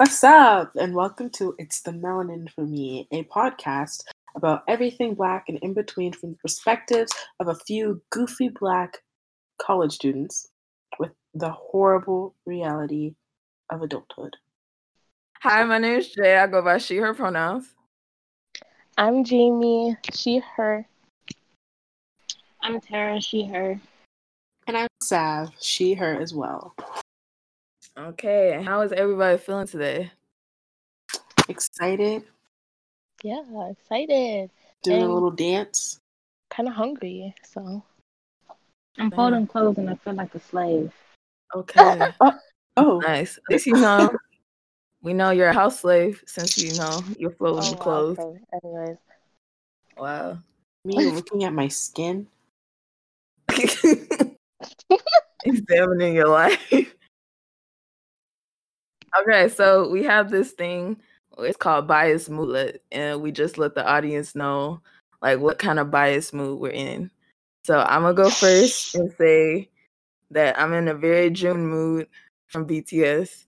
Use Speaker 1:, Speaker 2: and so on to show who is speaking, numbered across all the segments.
Speaker 1: What's up? And welcome to It's the Melanin for Me, a podcast about everything black and in between from the perspectives of a few goofy black college students with the horrible reality of adulthood.
Speaker 2: Hi, my name is Jay. I go by she, her pronouns.
Speaker 3: I'm Jamie, she, her.
Speaker 4: I'm Tara, she, her.
Speaker 1: And I'm Sav, she, her as well.
Speaker 2: Okay, how is everybody feeling today?
Speaker 1: Excited?
Speaker 3: Yeah, excited.
Speaker 1: Doing
Speaker 3: And-
Speaker 1: a little dance?
Speaker 3: Kind of hungry, so.
Speaker 4: I'm folding clothes and I feel like a slave.
Speaker 2: Okay,
Speaker 1: oh, oh,
Speaker 2: nice. At least you know we know you're a house slave since you know you're folding
Speaker 3: Oh, wow,
Speaker 2: clothes.
Speaker 3: okay. Anyways,
Speaker 2: Wow.
Speaker 1: me looking at my skin?
Speaker 2: Examining your life. Okay, so we have this thing. It's called bias moodlet, and we just let the audience know like what kind of bias mood we're in. So I'm gonna go first and say that I'm in a very June mood from BTS.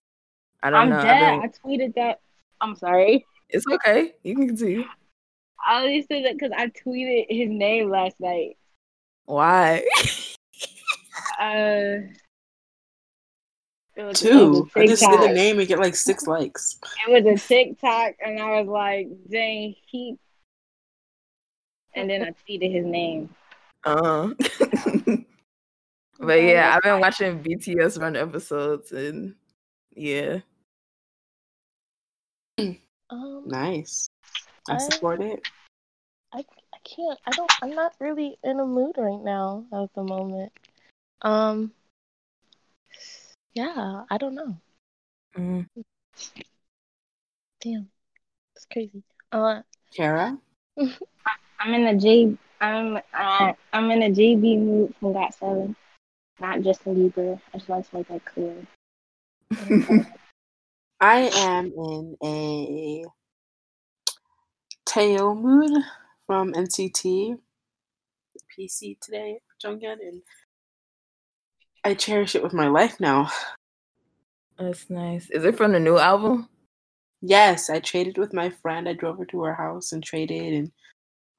Speaker 2: I don't
Speaker 4: I'm
Speaker 2: know.
Speaker 4: Dead.
Speaker 2: been-
Speaker 4: I tweeted that. I'm sorry.
Speaker 2: it's okay. You can continue.
Speaker 4: I only said that because I tweeted his name last night.
Speaker 2: Why?
Speaker 4: Uh, was
Speaker 1: Two.
Speaker 4: a
Speaker 1: I just say the name and get like six likes.
Speaker 4: It was a TikTok, and I was like, "Dang, he." And then I tweeted his name.
Speaker 2: uh. but yeah, I've been watching BTS run episodes, and yeah.
Speaker 3: um,
Speaker 1: Nice. I
Speaker 3: I-
Speaker 1: support it.
Speaker 3: I, I can't, I don't, I'm not really in a mood right now at the moment. Um, yeah, I don't know.
Speaker 2: Mm.
Speaker 3: Damn, it's crazy. Uh,
Speaker 1: Kara?
Speaker 4: I'm in a J. I'm uh, I'm in a JB mood from Got Seven, not Justin Bieber. I just want to make that clear.
Speaker 1: I am in a Teo mood from NCT PC today, Jungkook, and I cherish it with my life now.
Speaker 2: That's nice. Is it from the new album?
Speaker 1: Yes, I traded with my friend. I drove her to her house and traded, and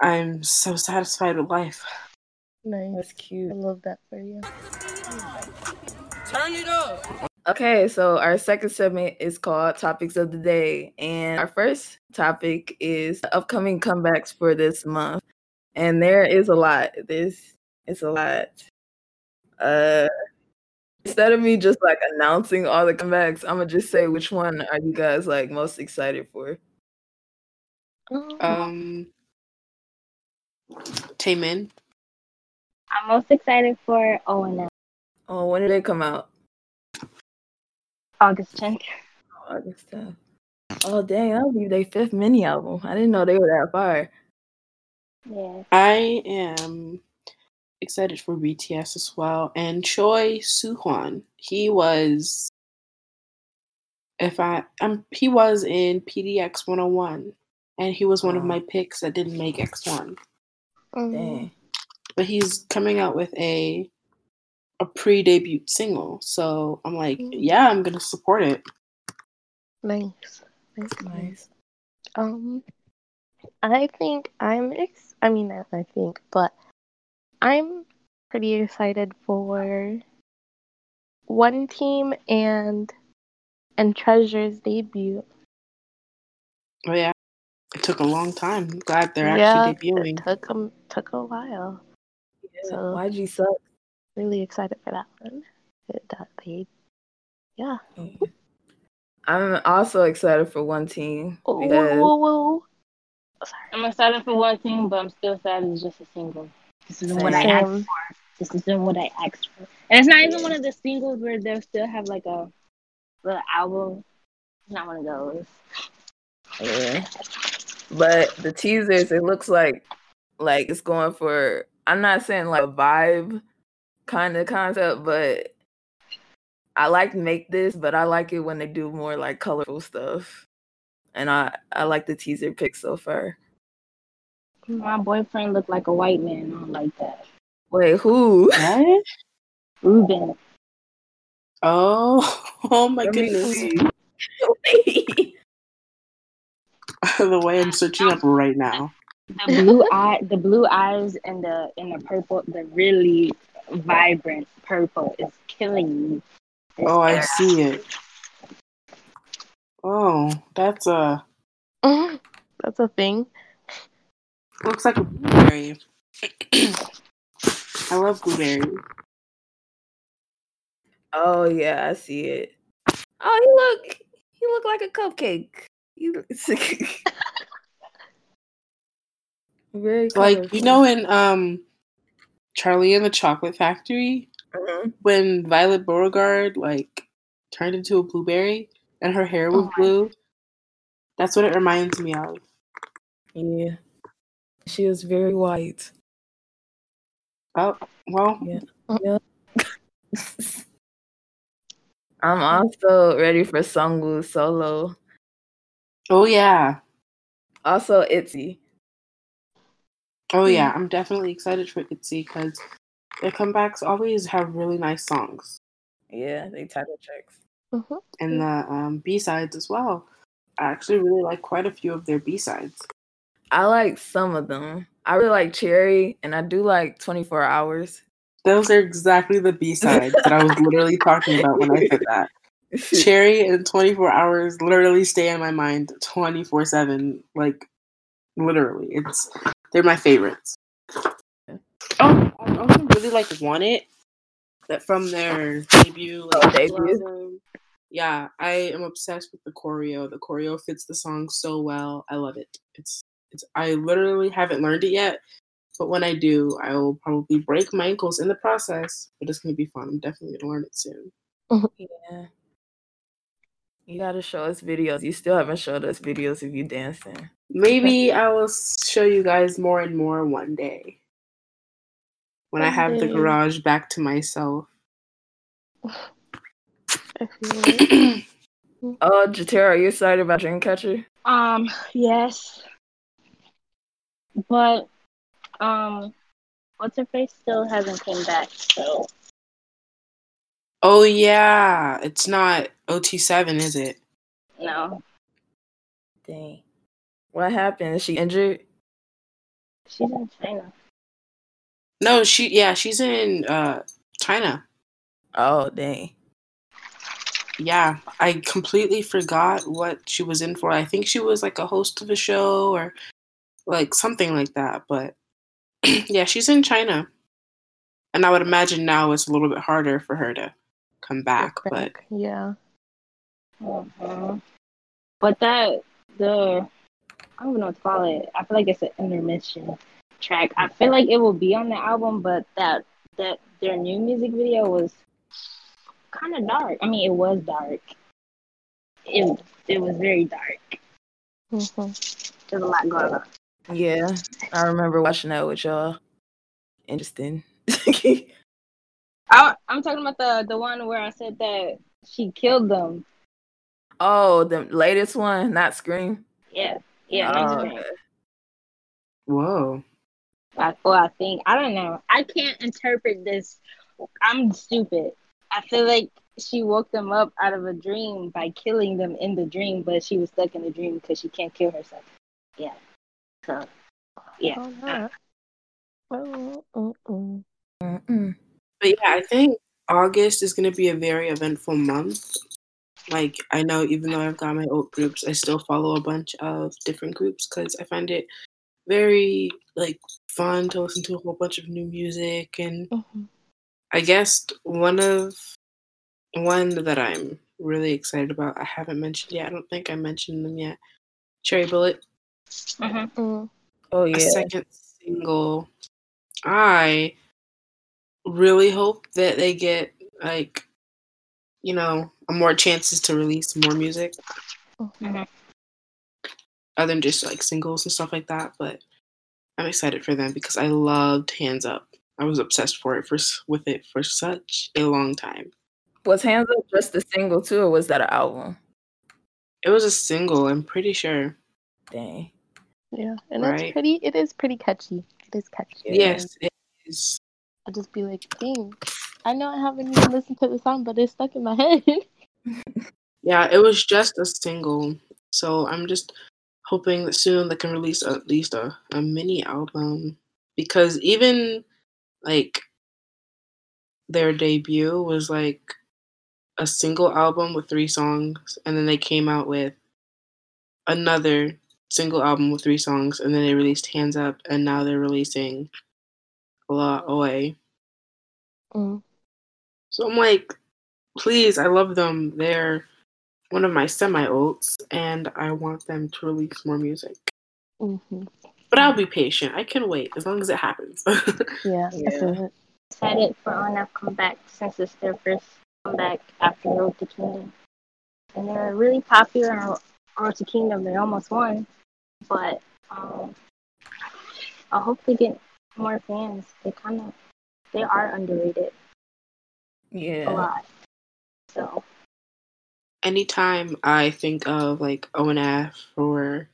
Speaker 1: I'm so satisfied with life.
Speaker 3: nice.
Speaker 2: That's cute.
Speaker 3: I love that for you. Turn it up.
Speaker 2: Okay, so our second segment is called Topics of the Day. And our first topic is upcoming comebacks for this month. And there is a lot. This is a lot. Uh instead of me just like announcing all the comebacks, I'm gonna just say which one are you guys like most excited for?
Speaker 3: Um,
Speaker 1: Um, Taemin,
Speaker 4: I'm most excited for ONF
Speaker 2: Oh, when did they come out?
Speaker 4: August 10th.
Speaker 2: August 10th. Oh dang, that'll be their fifth mini album. I didn't know they were that far.
Speaker 4: Yeah.
Speaker 1: I am excited for BTS as well, and Choi Suhwan. He was, if I, um, he was in PDX 101, and he was one of my picks that didn't make X1.
Speaker 3: um,
Speaker 2: Dang.
Speaker 1: But he's coming out with a a pre-debut single, so I'm like,
Speaker 3: Mm.
Speaker 1: yeah, I'm gonna support it.
Speaker 3: nice. Nice.
Speaker 2: Nice.
Speaker 3: Um, I think I'm ex- I mean, I think, but I'm pretty excited for one team and and Treasure's debut.
Speaker 1: Oh yeah, it took a long time. I'm glad they're
Speaker 3: yeah,
Speaker 1: actually debuting.
Speaker 3: it took 'em- took a while.
Speaker 2: Yeah,
Speaker 3: So-
Speaker 2: YG sucks.
Speaker 3: Really excited for that one. It, that they, yeah.
Speaker 2: I'm also excited for one team
Speaker 3: Oh,
Speaker 2: because
Speaker 3: whoa, whoa. Sorry.
Speaker 4: I'm excited for one team, but I'm still sad it's just a single. This isn't what I asked for. This isn't what I asked for. And it's not even one of the singles where they'll still have like a little album. It's not one of those.
Speaker 2: yeah. But the teasers, it looks like like it's going for. I'm not saying like a vibe kind of concept, but I like make this, but I like it when they do more like colorful stuff. And I I like the teaser pic so far.
Speaker 4: My boyfriend looked like a white man. I don't like that.
Speaker 2: Wait, who?
Speaker 1: What?
Speaker 4: Rubin.
Speaker 1: Oh, oh my
Speaker 2: Let
Speaker 1: goodness. the way I'm searching up right now.
Speaker 4: The blue eye, the blue eyes, and the and the purple, the really vibrant purple is killing me. This
Speaker 1: Oh, I see it. Oh, that's a
Speaker 3: That's a thing.
Speaker 1: Looks like a blueberry. I love blueberry.
Speaker 2: Oh yeah, I see it. Oh, he look he look like a cupcake. He look- very
Speaker 1: Like you know in um Charlie and the Chocolate Factory
Speaker 2: Mhm.
Speaker 1: when Violet Beauregarde like turned into a blueberry and her hair was
Speaker 3: Oh.
Speaker 1: blue. That's what it reminds me of.
Speaker 2: Yeah, she is very white.
Speaker 1: Oh, well,
Speaker 2: I'm also ready for Sungwoo solo.
Speaker 1: oh yeah.
Speaker 2: Also Itzy.
Speaker 1: Oh yeah, I'm definitely excited for Itzy because their comebacks always have really nice songs.
Speaker 2: Yeah, they title checks.
Speaker 3: hmm
Speaker 1: And the um, B sides as well. I actually really like quite a few of their B sides.
Speaker 2: I like some of them. I really like Cherry, and I do like 24 Hours.
Speaker 1: Those are exactly the B sides that I was literally talking about when I said that. Cherry and 24 hours literally stay in my mind 24 7. Like, literally. It's they're my favorites. Oh, I also really like Want It. That from their debut.
Speaker 2: Oh, debut?
Speaker 1: album. Yeah, I am obsessed with the choreo. The choreo fits the song so well. I love it. It's it's I literally haven't learned it yet, but when I do, I will probably break my ankles in the process. But it's gonna be fun. I'm definitely gonna learn it soon.
Speaker 2: Yeah. You gotta show us videos. You still haven't showed us videos of you dancing.
Speaker 1: Maybe I will show you guys more and more one day. When I
Speaker 3: One
Speaker 1: have the garage back to myself.
Speaker 3: I feel it.
Speaker 2: Oh, Jatera, are you excited about Dreamcatcher?
Speaker 4: Um, yes. But um what's her face still hasn't came back, so
Speaker 1: oh yeah, it's not OT7, is it?
Speaker 4: no.
Speaker 2: Dang. What happened? Is she injured?
Speaker 4: She's in China.
Speaker 1: No, she yeah, she's in uh China.
Speaker 2: Oh, dang.
Speaker 1: Yeah, I completely forgot what she was in for. I think she was like a host of a show or like something like that. But yeah, she's in China. And I would imagine now it's a little bit harder for her to come back. But
Speaker 3: yeah.
Speaker 4: Mhm. But that the I don't even know what to call it. I feel like it's an intermission track. I feel like it will be on the album, but that that their new music video was kind of dark. I mean, it was dark. It it was very dark.
Speaker 3: hmm
Speaker 4: There's a lot going on.
Speaker 2: Yeah, I remember watching that with y'all. Interesting.
Speaker 4: I, I'm talking about the the one where I said that she killed them.
Speaker 2: oh, the latest one, not Scream.
Speaker 4: Yeah, yeah.
Speaker 2: Oh,
Speaker 1: whoa.
Speaker 4: I, well, I think I don't know. I can't interpret this. I'm stupid. I feel like she woke them up out of a dream by killing them in the dream, but she was stuck in the dream because she can't kill herself. Yeah. So, yeah.
Speaker 1: But yeah, I think August is going to be a very eventful month. Like, I know even though I've got my old groups, I still follow a bunch of different groups because I find it very, like, fun to listen to a whole bunch of new music. And
Speaker 3: Mhm.
Speaker 1: I guess one of, one that I'm really excited about, I haven't mentioned yet. I don't think I mentioned them yet. Cherry Bullet,
Speaker 4: Mhm.
Speaker 3: Mm.
Speaker 2: Oh
Speaker 1: a second single. I really hope that they get like you know more chances to release more music
Speaker 3: Mhm.
Speaker 1: other than just like singles and stuff like that. But I'm excited for them because I loved Hands Up. I was obsessed for it for with it for such a long time.
Speaker 2: Was Hands Up just a single too, or was that an album?
Speaker 1: It was a single. I'm pretty sure.
Speaker 2: Dang.
Speaker 3: Yeah, and
Speaker 1: Right.
Speaker 3: it's pretty. It is pretty catchy. It is catchy.
Speaker 1: Yes, it is.
Speaker 3: I'll just be like, dang. I know I haven't even listened to the song, but it's stuck in my head.
Speaker 1: Yeah, it was just a single. So I'm just hoping that soon they can release at least a, a mini album because even like their debut was like a single album with three songs and then they came out with another single album with three songs and then they released hands up and now they're releasing la away
Speaker 3: Mm.
Speaker 1: so i'm like please i love them they're one of my semi ults and i want them to release more music
Speaker 3: hmm
Speaker 1: but i'll be patient i can wait as long as it happens
Speaker 3: Yeah, I
Speaker 2: Yeah.
Speaker 3: feel it.
Speaker 4: Excited for ONF comeback since it's their first comeback after Road to Kingdom. And they're really popular on Road to Kingdom. They almost won. But um, I hope they get more fans. They kind of, they are underrated Yeah. a
Speaker 2: Yeah.
Speaker 4: lot. So,
Speaker 1: anytime I think of like ONF or,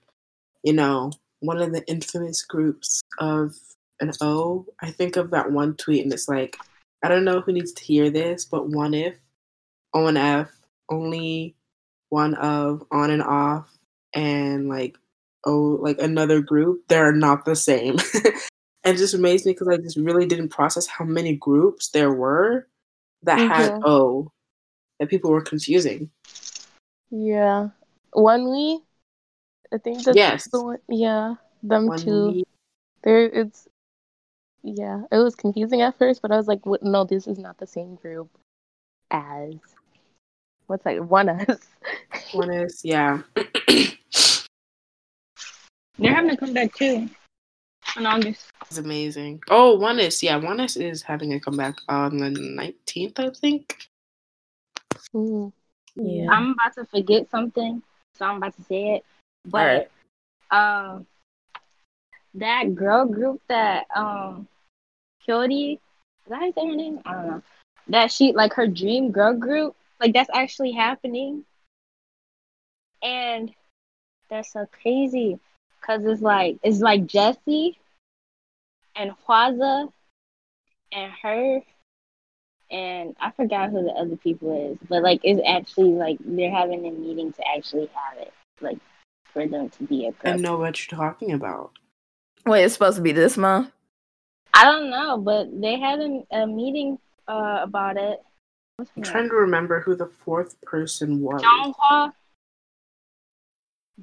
Speaker 1: you know, one of the infamous groups of an O, I think of that one tweet and it's like, I don't know who needs to hear this, but one if ONF only one of on and off and like oh like another group, they're not the same. and it just amazed me because I just really didn't process how many groups there were that had
Speaker 3: Mhm.
Speaker 1: O that people were confusing.
Speaker 3: Yeah. ONEWE, I think that's
Speaker 1: Yes.
Speaker 3: the one. Yeah, them
Speaker 1: One
Speaker 3: two. There, it's. Yeah, it was confusing at first, but I was like, what, no, this is not the same group as. What's that? ONEUS.
Speaker 1: One is yeah.
Speaker 4: they're having a comeback too in August.
Speaker 1: It's amazing. Oh, one is yeah, one is is having a comeback on the nineteenth, I think.
Speaker 3: Mm.
Speaker 2: Yeah.
Speaker 4: I'm about to forget something, so I'm about to say it. But
Speaker 2: Alright.
Speaker 4: um, that girl group that um, Hyori, is that how her name? I don't know. That she like her dream girl group, like that's actually happening, and that's so crazy, cause it's like it's like Jessi and Hwasa and her and I forgot who the other people is, but like it's actually like they're having a meeting to actually have it, like for them to be a a
Speaker 1: I
Speaker 4: girl.
Speaker 1: know what you're talking about.
Speaker 2: Wait, it's supposed to be this month?
Speaker 4: I don't know, but they had a, a meeting uh, about it. What's
Speaker 1: I'm
Speaker 4: name?
Speaker 1: trying to remember who the fourth person was.
Speaker 4: Jonghwa.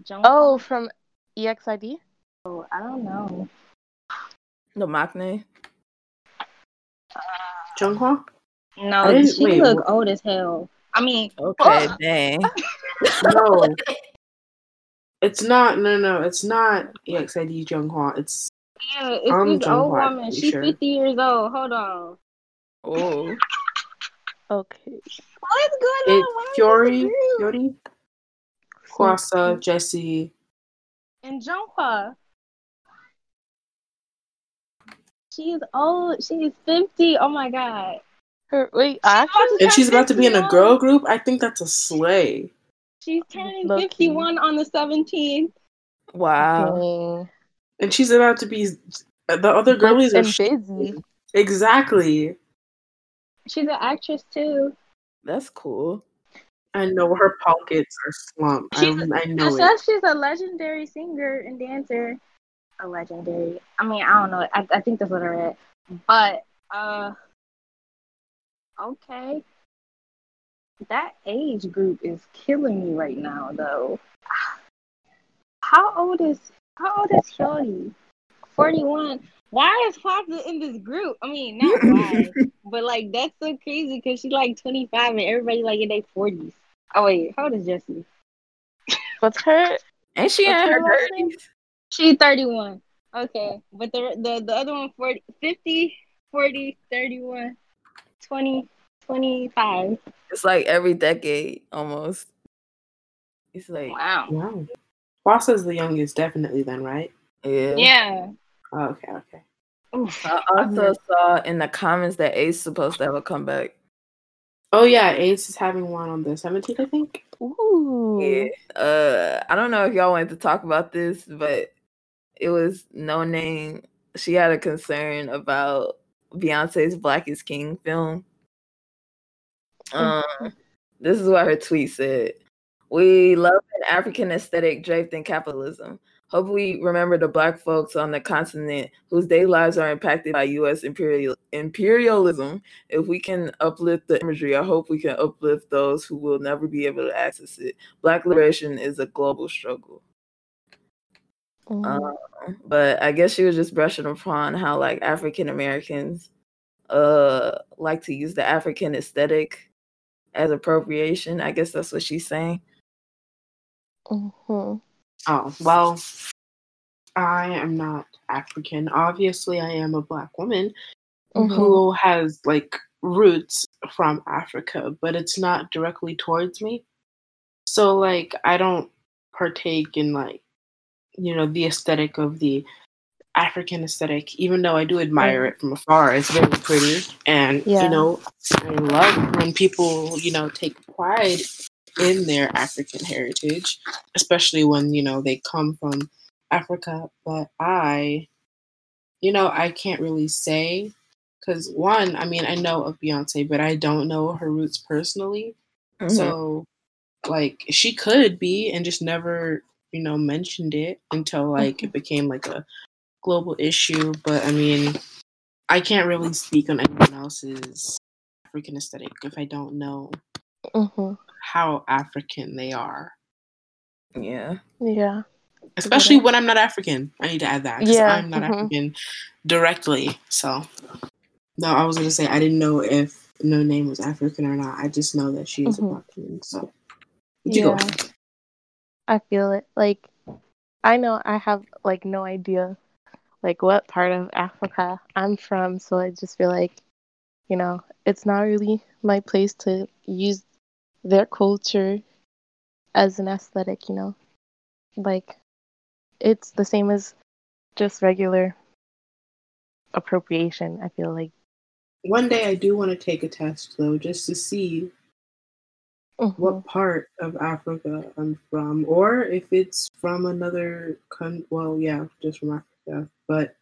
Speaker 4: Jonghwa?
Speaker 3: Oh, from EXID?
Speaker 4: Oh, I don't know.
Speaker 2: The Maknae?
Speaker 1: Junghwa? I
Speaker 4: No,
Speaker 1: didn't-
Speaker 4: she
Speaker 1: wait,
Speaker 4: look
Speaker 1: what-
Speaker 4: old as hell. I mean,
Speaker 2: Okay, dang.
Speaker 1: No. it's not no no, it's not EXID Junghwa. It's
Speaker 4: yeah, it's
Speaker 1: I'm
Speaker 4: this old
Speaker 1: Jonghwa,
Speaker 4: woman. She's
Speaker 1: sure.
Speaker 4: 50 years old. Hold on.
Speaker 2: Oh.
Speaker 3: Okay.
Speaker 4: What's going
Speaker 1: it's
Speaker 4: on? Why is
Speaker 1: Hyori,
Speaker 4: this a group?
Speaker 1: Hyori, Hwasa, Jessi.
Speaker 4: And Jonghwa. She's old. She's 50. Oh my god.
Speaker 3: Her, wait,
Speaker 4: about
Speaker 3: actually?
Speaker 1: And she's about to be in a girl group. I think that's a slay.
Speaker 4: She's turning
Speaker 3: Low-key.
Speaker 4: 51 on the 17th.
Speaker 2: Wow.
Speaker 3: Dang.
Speaker 1: And she's about to be the other girlies are
Speaker 3: and
Speaker 1: sh-
Speaker 3: busy.
Speaker 1: exactly.
Speaker 4: She's an actress too.
Speaker 2: That's cool.
Speaker 1: I know her pockets are slumped. I,
Speaker 4: She's-
Speaker 1: I know
Speaker 4: it. says she's a legendary singer and dancer. A legendary. I mean, I don't know. I, I think that's what I read. But, uh, okay. That age group is killing me right now, though. How old is how old is Hyori? Forty one. Why is Hwasa in this group? I mean, not why, but like that's so crazy because she's like twenty five and everybody like in their forties. Oh wait, how old is Jessi?
Speaker 3: What's her?
Speaker 2: Ain't she in
Speaker 3: her
Speaker 2: her
Speaker 3: last name?
Speaker 2: 30s?
Speaker 4: She's 31. Okay. But the the, the other one 40, 50, 40, 31, 20, 25.
Speaker 2: It's like every decade almost. It's like,
Speaker 4: Wow.
Speaker 1: Wow. Hwasa's the youngest, definitely. Then, right?
Speaker 2: yeah.
Speaker 4: Yeah.
Speaker 1: Oh, okay, okay.
Speaker 4: Oof.
Speaker 2: I also saw in the comments that Ace supposed to have a comeback.
Speaker 1: Oh yeah, Ace is having one on the 17th, I think.
Speaker 3: Ooh.
Speaker 2: Yeah. Uh, I don't know if y'all wanted to talk about this, but it was Noname. She had a concern about Beyonce's Black is King film. Um, this is what her tweet said. We love an African aesthetic draped in capitalism. Hope we remember the black folks on the continent whose daily lives are impacted by US imperial imperialism. If we can uplift the imagery, I hope we can uplift those who will never be able to access it. Black liberation is a global struggle.
Speaker 3: Mm.
Speaker 2: Uh, but I guess she was just brushing upon how like African Americans uh like to use the African aesthetic as appropriation. I guess that's what she's saying.
Speaker 3: Mhm.
Speaker 1: Oh, well, I am not African. Obviously, I am a black woman
Speaker 3: Mhm.
Speaker 1: who has like roots from Africa, but it's not directly towards me. So, like, I don't partake in like, you know, the aesthetic of the African aesthetic, even though I do admire it from afar. It's very pretty. And,
Speaker 3: Yeah.
Speaker 1: you know, I love when people, you know, take pride in their African heritage, especially when, you know, they come from Africa. But I, you know, I can't really say because one, I mean, I know of Beyonce, but I don't know her roots personally.
Speaker 2: Mhm.
Speaker 1: So, like, she could be and just never, you know, mentioned it until like it became like a global issue. But I mean, I can't really speak on anyone else's African aesthetic if I don't know
Speaker 3: Mhm.
Speaker 1: How African they are.
Speaker 2: yeah.
Speaker 3: Yeah.
Speaker 1: Especially when I'm not African. I need to add that.
Speaker 3: Yeah,
Speaker 1: I'm not
Speaker 3: mhm.
Speaker 1: African directly. So, no, I was going to say, I didn't know if Noname was African or not. I just know that she is
Speaker 3: Mhm.
Speaker 1: a black woman. So, you
Speaker 3: Yeah.
Speaker 1: go.
Speaker 3: I feel it. Like I know I have like no idea like what part of Africa I'm from, so I just feel like, you know, it's not really my place to use their culture as an aesthetic, you know. Like it's the same as just regular appropriation, I feel like.
Speaker 1: One day I do want to take a test, though, just to see
Speaker 3: Mhm.
Speaker 1: what part of Africa I'm from, or if it's from another country. Well, yeah, just from Africa, but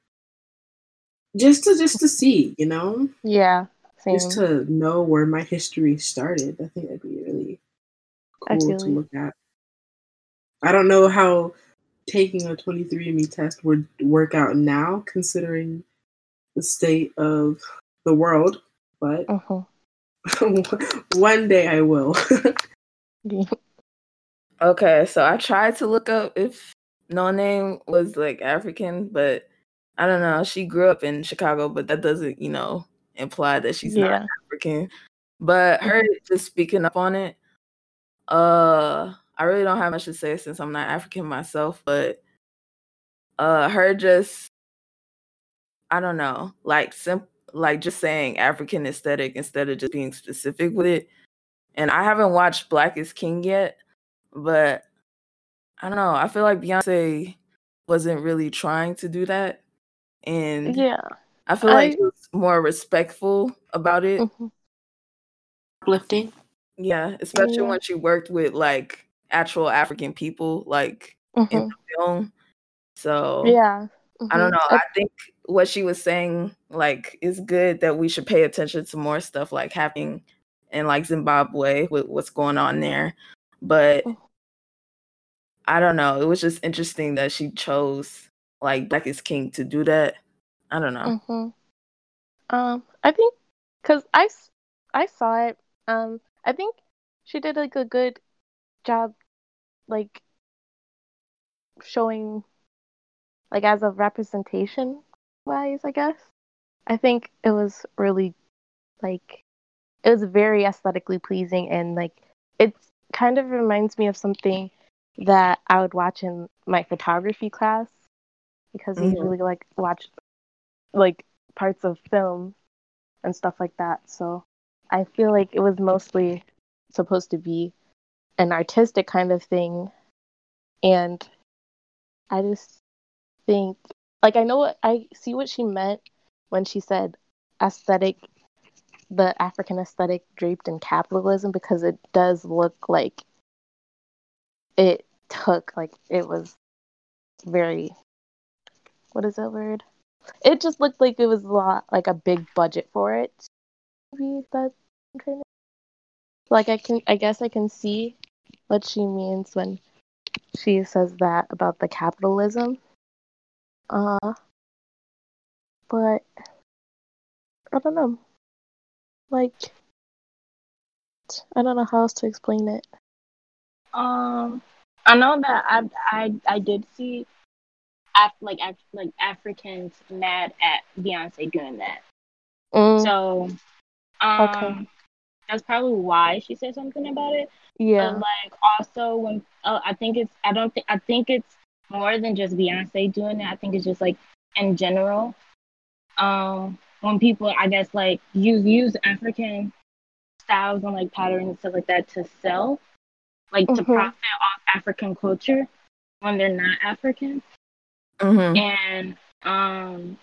Speaker 1: just to just to see, you know,
Speaker 3: Yeah, same.
Speaker 1: just to know where my history started. I think that'd be cool to
Speaker 3: you.
Speaker 1: look at. I don't know how taking a 23andMe test would work out now, considering the state of the world, but
Speaker 3: Mhm.
Speaker 1: one day I will.
Speaker 2: Okay, so I tried to look up if Noname was like African, but I don't know. She grew up in Chicago, but that doesn't, you know, imply that she's not. African. But her just speaking up on it, uh, I really don't have much to say since I'm not African myself, but uh, her just, I don't know, like sim- like just saying African aesthetic instead of just being specific with it. And I haven't watched Black is King yet, but I don't know. I feel like Beyonce wasn't really trying to do that, and
Speaker 3: Yeah.
Speaker 2: I feel like she was more respectful about it.
Speaker 3: Mhm.
Speaker 1: Uplifting.
Speaker 2: Yeah, especially
Speaker 3: Yeah.
Speaker 2: when she worked with like actual African people, like in
Speaker 3: Mhm.
Speaker 2: the film. So
Speaker 3: Yeah.
Speaker 2: I don't
Speaker 3: Mhm.
Speaker 2: know. I think what she was saying, like, is good that we should pay attention to more stuff like happening in like Zimbabwe with what's going on there. But
Speaker 3: Mhm.
Speaker 2: I don't know. It was just interesting that she chose like Black is King to do that. I don't know.
Speaker 3: hmm Um, I think because I I saw it. Um, I think she did like a good job, like showing, like as a representation wise. I guess I think it was really like it was very aesthetically pleasing and like it kind of reminds me of something that I would watch in my photography class because we
Speaker 2: Mhm.
Speaker 3: usually like watch like parts of film and stuff like that. So I feel like it was mostly supposed to be an artistic kind of thing. And I just think like I know what I see what she meant when she said aesthetic the African aesthetic draped in capitalism because it does look like it took like it was very what is that word? It just looked like it was a lot like a big budget for it. Maybe that I'm trying to like I can I guess I can see what she means when she says that about the capitalism. Uh, but I don't know. Like, I don't know how else to explain it.
Speaker 4: Um, I know that I I I did see, af- like af- like Africans mad at Beyonce doing that.
Speaker 3: Mm,
Speaker 4: So, um,
Speaker 3: Okay.
Speaker 4: that's probably why she said something about it.
Speaker 3: yeah.
Speaker 4: But like also when uh, I think it's I don't think I think it's more than just Beyonce doing it. I think it's just like in general. Um, when people I guess like use use African styles and like patterns and stuff like that to sell, like to
Speaker 3: Mhm.
Speaker 4: profit off African culture when they're not African
Speaker 2: hmm
Speaker 4: and um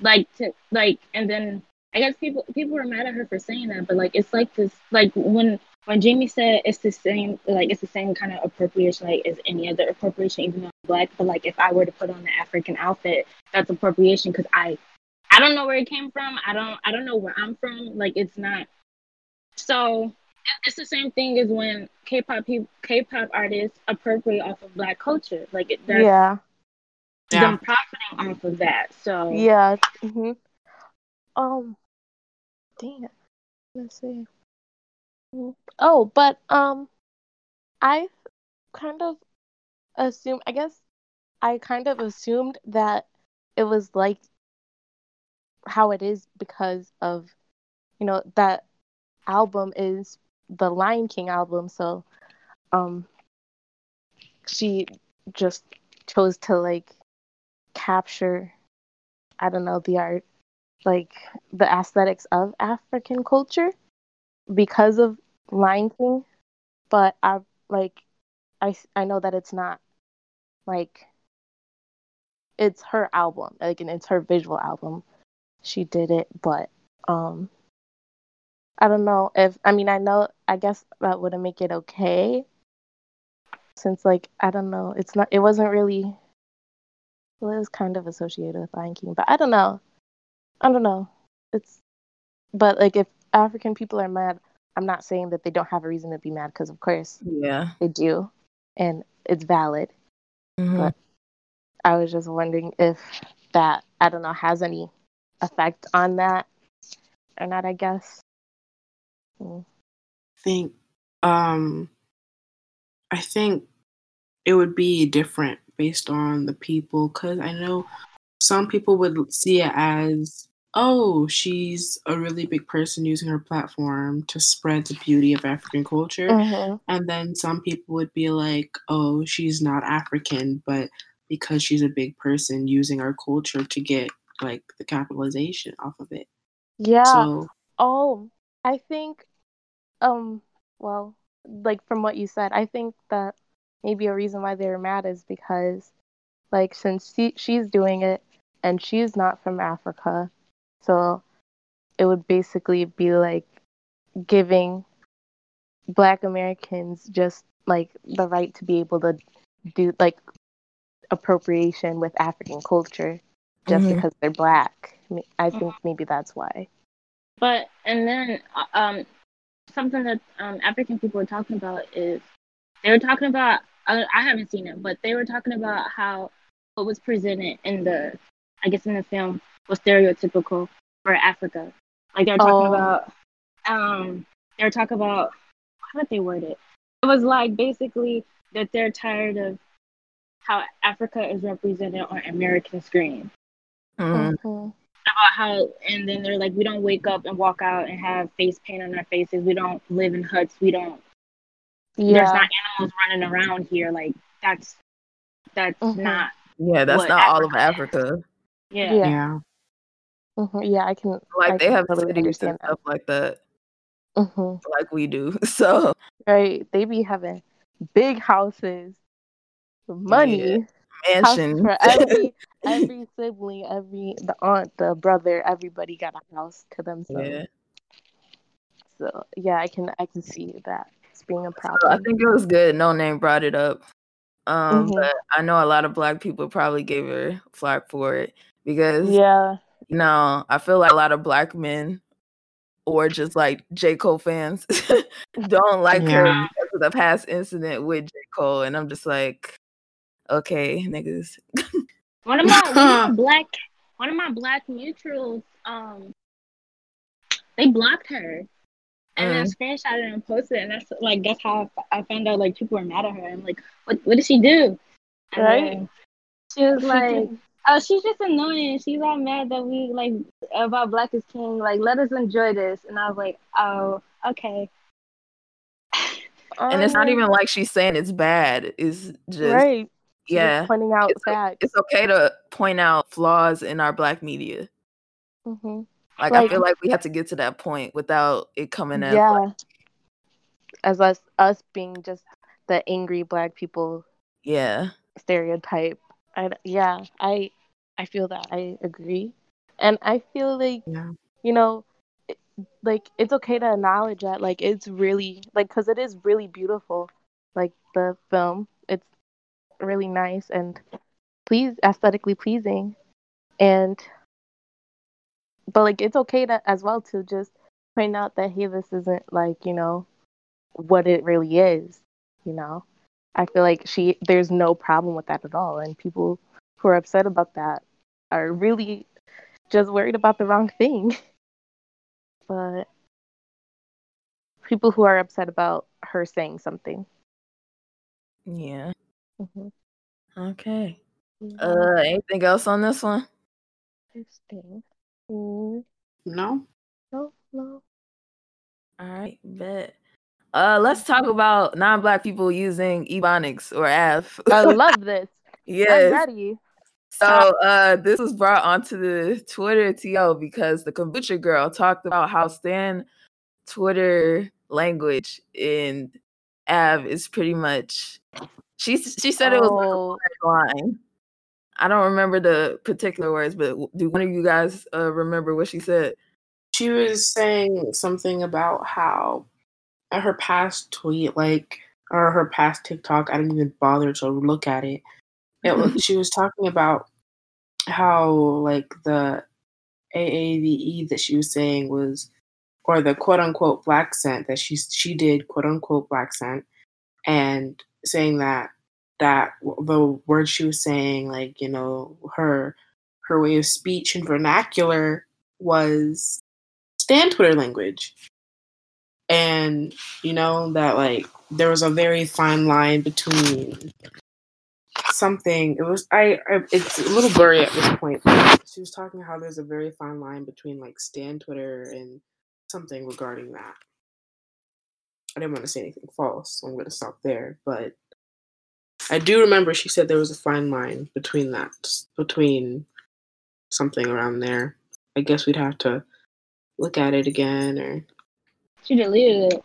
Speaker 4: like to like and then I guess people people were mad at her for saying that, but like it's like this like when when Jamie said it's the same like it's the same kind of appropriation like as any other appropriation even though I'm black, but like if I were to put on the African outfit, that's appropriation because I I don't know where it came from. I don't I don't know where I'm from. Like it's not so it's the same thing as when K-pop peop- K-pop artists appropriate off of black culture. Like it, that's
Speaker 3: Yeah.
Speaker 1: Yeah.
Speaker 4: them profiting off of that. So
Speaker 3: Yeah. hmm Um. Dang. Let's see. Oh, but um, I kind of assumed. I guess I kind of assumed that it was like how it is because of, you know, that album is the Lion King album. So, um, she just chose to like capture I don't know, the art, like the aesthetics of African culture because of Lion King. But I like, I I know that it's not like it's her album, like and it's her visual album. She did it, but um, I don't know if I mean I know I guess that wouldn't make it okay, since like I don't know, it's not it wasn't really well, it was kind of associated with Lion King, but I don't know. I don't know. It's, but like if African people are mad, I'm not saying that they don't have a reason to be mad because of course
Speaker 2: Yeah.
Speaker 3: they do, and it's valid.
Speaker 2: Mhm.
Speaker 3: But I was just wondering if that I don't know has any effect on that or not. I guess. Mm.
Speaker 1: think um I think it would be different based on the people cuz I know some people would see it as oh she's a really big person using her platform to spread the beauty of African culture
Speaker 3: Mhm.
Speaker 1: and then some people would be like oh she's not African but because she's a big person using our culture to get like the capitalization off of it
Speaker 3: Yeah.
Speaker 1: so
Speaker 3: Oh, I think, um, well, like from what you said, I think that maybe a reason why they were mad is because, like, since she, she's doing it and she's not from Africa, so it would basically be like giving Black Americans just like the right to be able to do like appropriation with African culture just
Speaker 2: Mhm.
Speaker 3: because they're Black. I think maybe that's why.
Speaker 4: But and then uh, um, something that um, African people were talking about is they were talking about I, I haven't seen it, but they were talking about how what was presented in the I guess in the film was stereotypical for Africa. Like they were talking
Speaker 3: Oh.
Speaker 4: about um they were talking about how did they word it? It was like basically that they're tired of how Africa is represented on American screen
Speaker 2: Mhm.
Speaker 3: Mhm.
Speaker 4: about how and then they're like we don't wake up and walk out and have face paint on our faces we don't live in huts we don't there's not animals running around here like that's that's
Speaker 3: Mhm.
Speaker 4: not
Speaker 2: Yeah, that's
Speaker 4: What
Speaker 2: not all of
Speaker 4: Africa
Speaker 2: Africa.
Speaker 4: yeah,
Speaker 3: Yeah.
Speaker 1: yeah
Speaker 3: Mhm, Yeah, I can.
Speaker 2: Like
Speaker 3: I
Speaker 2: they
Speaker 3: can
Speaker 2: have
Speaker 3: totally
Speaker 2: cities and
Speaker 3: understand that.
Speaker 2: stuff like that,
Speaker 3: hmm
Speaker 2: like we do. So
Speaker 3: Right? They be having big houses, money, houses
Speaker 2: mansion.
Speaker 3: for every every sibling, every the aunt, the brother, everybody got a house to themselves.
Speaker 2: yeah.
Speaker 3: So yeah, I can I can see that it's being a
Speaker 2: So I think it was good. Noname brought it up. Um,
Speaker 3: Mhm.
Speaker 2: but I know a lot of black people probably gave her flack for it because
Speaker 3: Yeah.
Speaker 2: you know I feel like a lot of black men or just like J Cole fans don't like her because of the past incident with J. Cole, and I'm just like, okay, niggas.
Speaker 4: One of my, one of my black one of my black mutuals, um, they blocked her. And then
Speaker 2: Mm.
Speaker 4: screenshot it and posted it, and that's like that's how I found out like people were mad at her. I'm like, what what did she do? And
Speaker 3: Right.
Speaker 4: then she was like, oh, she's just annoying. She's all mad that we like about Black is King. Like, let us enjoy this. And I was like, oh, okay.
Speaker 2: and it's not even like she's saying it's bad. It's just
Speaker 3: right. She's just
Speaker 2: yeah.
Speaker 3: pointing out
Speaker 2: It's like-
Speaker 3: facts.
Speaker 2: It's okay to point out flaws in our black media.
Speaker 3: hmm
Speaker 2: Like, I feel like we have to get to that point without it coming as
Speaker 3: Yeah.
Speaker 2: like,
Speaker 3: As us us being just the angry black people
Speaker 2: yeah.
Speaker 3: stereotype. I yeah, I I feel that. I agree. And I feel like
Speaker 1: Yeah.
Speaker 3: you know it- like it's okay to acknowledge that like it's really like cuz it is really beautiful like the film. It's really nice and please aesthetically pleasing and but like it's okay to as well to just point out that hey this isn't like you know what it really is you know i feel like she there's no problem with that at all and people who are upset about that are really just worried about the wrong thing but people who are upset about her saying something
Speaker 2: Yeah.
Speaker 3: Mhm.
Speaker 2: Okay. Uh anything else on this one?
Speaker 3: interesting Mm,
Speaker 1: No?
Speaker 3: no no
Speaker 2: All right, bet. Uh let's talk about non-black people using Ebonics or F.
Speaker 3: i love this i'm
Speaker 2: yes.
Speaker 3: ready
Speaker 2: So uh this was brought onto the Twitter TO because the kombucha girl talked about how Stan Twitter language in AAVE is pretty much she she said it was like a
Speaker 3: Oh,
Speaker 2: line. I don't remember the particular words, but do one of you guys uh, remember what she said?
Speaker 1: She was saying something about how her past tweet, like, or her past TikTok, I didn't even bother to look at it. It was, she was talking about how, like, the AAVE that she was saying was, or the quote unquote blaccent that she she did quote unquote blaccent, and saying that that the words she was saying, like you know her her way of speech and vernacular was stan Twitter language. And you know that like there was a very fine line between something it was I, I it's a little blurry at this point. She was talking how there's a very fine line between like stan Twitter and something regarding that. I didn't want to say anything false, so I'm gonna stop there. But I do remember she said there was a fine line between that between something around there. I guess we'd have to look at it again or
Speaker 4: She deleted it.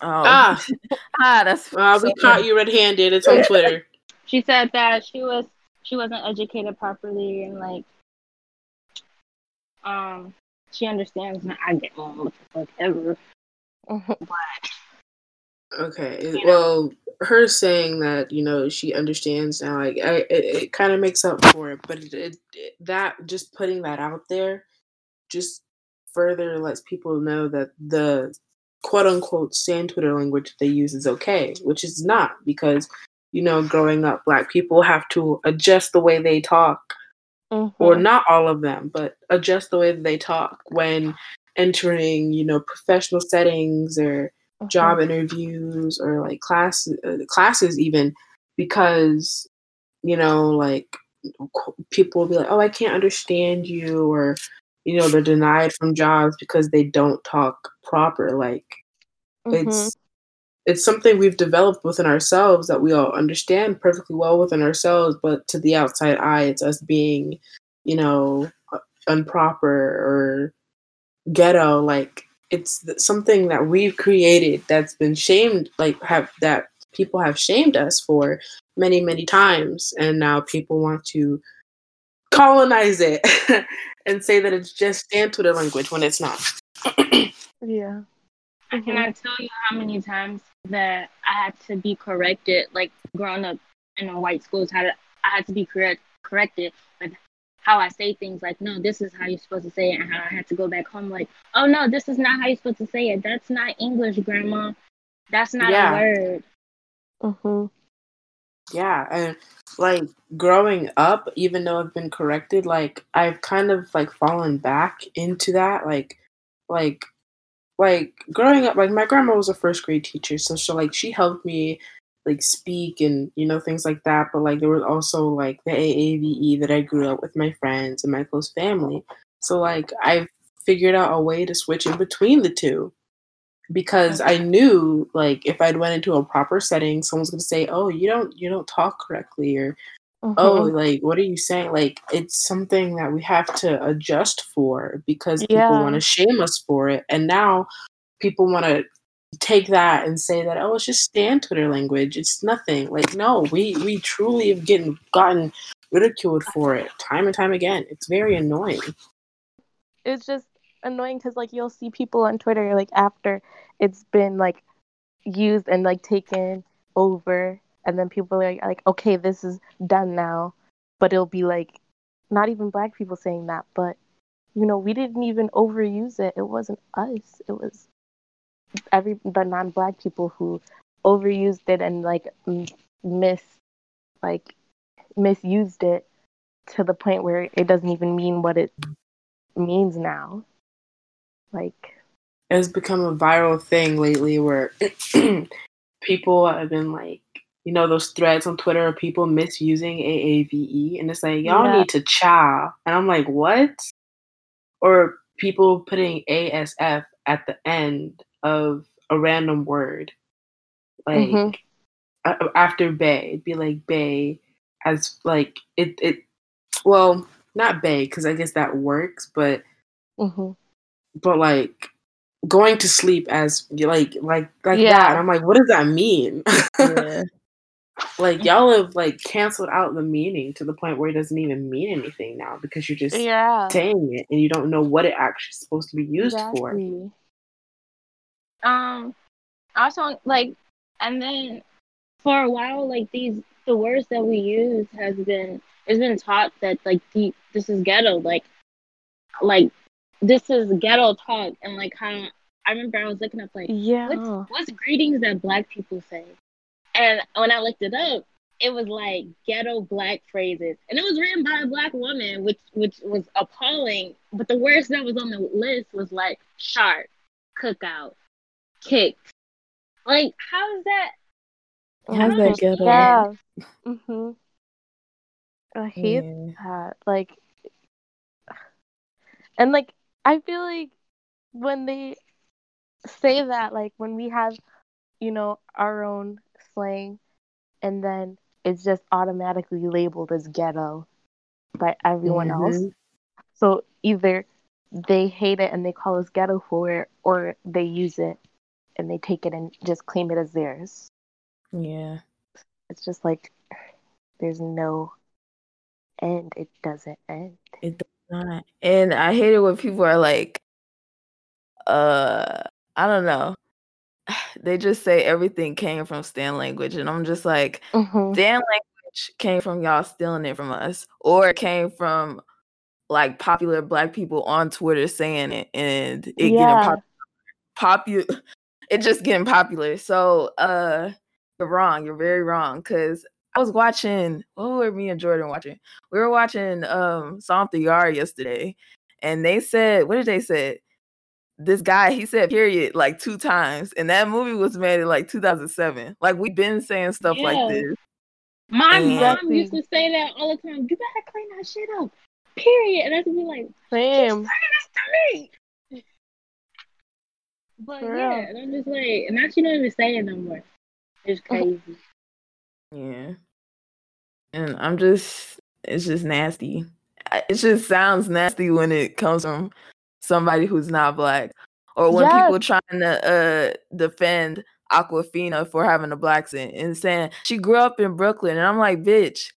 Speaker 2: Oh,
Speaker 1: ah,
Speaker 2: ah, that's
Speaker 1: uh, we
Speaker 2: so
Speaker 1: caught you red-handed. It's on Twitter.
Speaker 4: She said that she was she wasn't educated properly and like um she understands now I get on what the fuck ever.
Speaker 1: Okay.
Speaker 4: You know?
Speaker 1: Well, her saying that you know she understands now, like I, it, it kind of makes up for it. But it, it, that just putting that out there, just further lets people know that the quote unquote stan Twitter language they use is okay, which is not because you know growing up, black people have to adjust the way they talk or
Speaker 3: Mhm.
Speaker 1: not all of them, but adjust the way that they talk when entering, you know, professional settings or
Speaker 3: Mhm.
Speaker 1: job interviews or like class uh, classes even because you know like people will be like, "Oh, I can't understand you," or you know, they're denied from jobs because they don't talk proper. Like
Speaker 3: Mhm.
Speaker 1: it's it's something we've developed within ourselves that we all understand perfectly well within ourselves but to the outside eye it's us being you know improper or ghetto like it's something that we've created that's been shamed like have that people have shamed us for many many times and now people want to colonize it and say that it's just stan Twitter language when it's not
Speaker 3: Yeah.
Speaker 4: I
Speaker 3: Mhm.
Speaker 4: cannot tell you how many times that I had to be corrected, like growing up in a white schools, how to, I had to be correct corrected with how I say things. Like, no, this is how you're supposed to say it, and how I had to go back home, like, oh no, this is not how you're supposed to say it. That's not English, Grandma. That's not
Speaker 1: Yeah.
Speaker 4: a word.
Speaker 3: hmm
Speaker 1: Yeah, and like growing up, even though I've been corrected, like I've kind of like fallen back into that. Like, like, like growing up, like my grandma was a first grade teacher, so she like she helped me like speak and you know things like that. But like there was also like the AAVE that I grew up with my friends and my close family. So like I figured out a way to switch in between the two because I knew like if I'd went into a proper setting, someone's gonna say, "Oh, you don't you don't talk correctly," or
Speaker 3: Mm-hmm.
Speaker 1: "Oh, like what are you saying?" Like it's something that we have to adjust for because people want to shame us for it, and now people want to take that and say that, "Oh, it's just stan Twitter language. It's nothing." Like no, we we truly have getting gotten ridiculed for it time and time again. It's very annoying.
Speaker 3: it's just annoying because like you'll see people on Twitter like after it's been like used and like taken over, and then people are like, like okay, this is done now, but it'll be like not even black people saying that, but you know we didn't even overuse it. It wasn't us. It was every the non-black people who overused it and like mis like misused it to the point where it doesn't even mean what it means now. Like,
Speaker 1: it has become a viral thing lately where people have been like, you know, those threads on Twitter of people misusing AAVE, and it's like, y'all
Speaker 3: Yeah.
Speaker 1: need to chow. And I'm like, what? Or people putting ASF at the end of a random word, like
Speaker 3: Mhm.
Speaker 1: a- after bay, it'd be like bay, as like it it. Well, not bay because I guess that works, but
Speaker 3: hmm
Speaker 1: but like going to sleep as like like like
Speaker 3: Yeah.
Speaker 1: that and i'm like what does that mean
Speaker 2: Yeah.
Speaker 1: like y'all have like canceled out the meaning to the point where it doesn't even mean anything now because you're just
Speaker 3: yeah,
Speaker 1: saying it and you don't know what it actually is supposed to be used for
Speaker 3: exactly.
Speaker 4: Um, also like, and then for a while, like these the words that we use has been it's been taught that like the this is ghetto, like like this is ghetto talk, and like how I remember I was looking up like
Speaker 3: Yeah,
Speaker 4: what's what's greetings that black people say, and when I looked it up, it was like ghetto black phrases, and it was written by a black woman, which which was appalling. But the worst that was on the list was like shark, cookout, kicked. Like, how is that?
Speaker 2: How's that ghetto?
Speaker 3: yeah. hmm I hate
Speaker 2: Yeah.
Speaker 3: that. Like, and like, I feel like when they say that, like, when we have, you know, our own slang, and then it's just automatically labeled as ghetto by everyone else.
Speaker 1: Mhm.
Speaker 3: So either they hate it and they call us ghetto for it, or they use it and they take it and just claim it as theirs.
Speaker 2: Yeah.
Speaker 3: It's just like there's no end. It doesn't end.
Speaker 2: It does not. And I hate it when people are like, uh, I don't know. They just say everything came from Stan language. And I'm just like,
Speaker 3: Mm-hmm.
Speaker 2: Stan language came from y'all stealing it from us. Or it came from like popular black people on Twitter saying it and it getting
Speaker 3: Yeah.
Speaker 2: pop- popular. It just getting popular. So uh you're wrong. You're very wrong. Cause I was watching what were me and Jordan watching? We were watching um Stomp the Yard yesterday, and they said, what did they say? This guy, he said period like two times, and that movie was made in like 2007. Like we've been saying stuff
Speaker 4: Yeah.
Speaker 2: like this.
Speaker 4: My
Speaker 2: And-
Speaker 4: mom used to say that all the time. You better clean that shit up. Period. And I would be like,
Speaker 3: Same.
Speaker 4: "Say this to me." But
Speaker 3: For
Speaker 4: yeah,
Speaker 3: real.
Speaker 4: and I'm just like, and now she don't even say it no more. It's crazy.
Speaker 2: Yeah. And I'm just, it's just nasty. It just sounds nasty when it comes from somebody who's not black. Or when people
Speaker 3: Yes.
Speaker 2: trying to uh defend Awkwafina for having a black accent and saying she grew up in Brooklyn. And I'm like, bitch,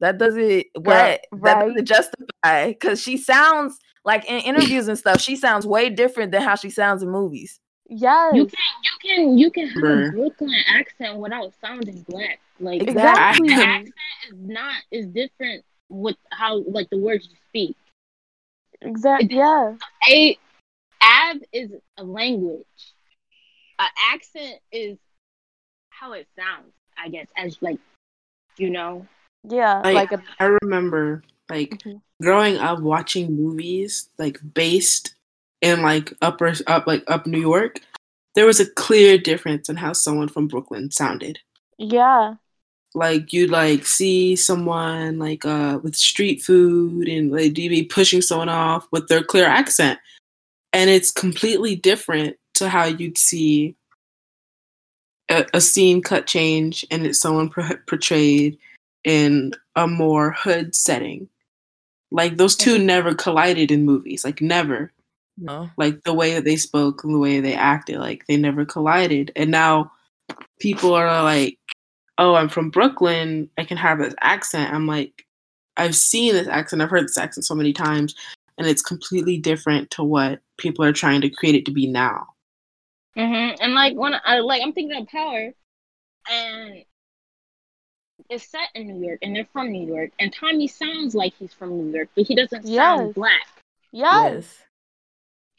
Speaker 2: that doesn't what that doesn't justify because she sounds like in interviews and stuff, she sounds way different than how she sounds in movies.
Speaker 3: Yes.
Speaker 4: You can you can you can have
Speaker 1: Bruh.
Speaker 4: a Brooklyn accent without sounding black. Like
Speaker 3: Exactly.
Speaker 4: the accent is not is different with how like the words you speak.
Speaker 3: Exactly. Yeah.
Speaker 4: A ab is a language. An accent is how it sounds. I guess as like you know.
Speaker 3: Yeah,
Speaker 1: Like,
Speaker 3: like a
Speaker 1: I remember like
Speaker 3: Mhm.
Speaker 1: growing up watching movies like based in like upper up like up New York. There was a clear difference in how someone from Brooklyn sounded.
Speaker 3: yeah,
Speaker 1: like you'd like see someone like uh with street food and like you'd be pushing someone off with their clear accent and it's completely different to how you'd see a, a scene cut change and it's someone por- portrayed in a more hood setting like those two never collided in movies like never
Speaker 2: No.
Speaker 1: like the way that they spoke and the way they acted like they never collided. And now people are like oh i'm from brooklyn. I can have this accent. I'm like i've seen this accent. I've heard this accent so many times and it's completely different to what people are trying to create it to be now.
Speaker 4: Hmm And like when I like I'm thinking of Power, and it's set in New York, and they're from New York, and Tommy sounds like he's from New York, but he doesn't sound black.
Speaker 3: yes,
Speaker 2: Yes.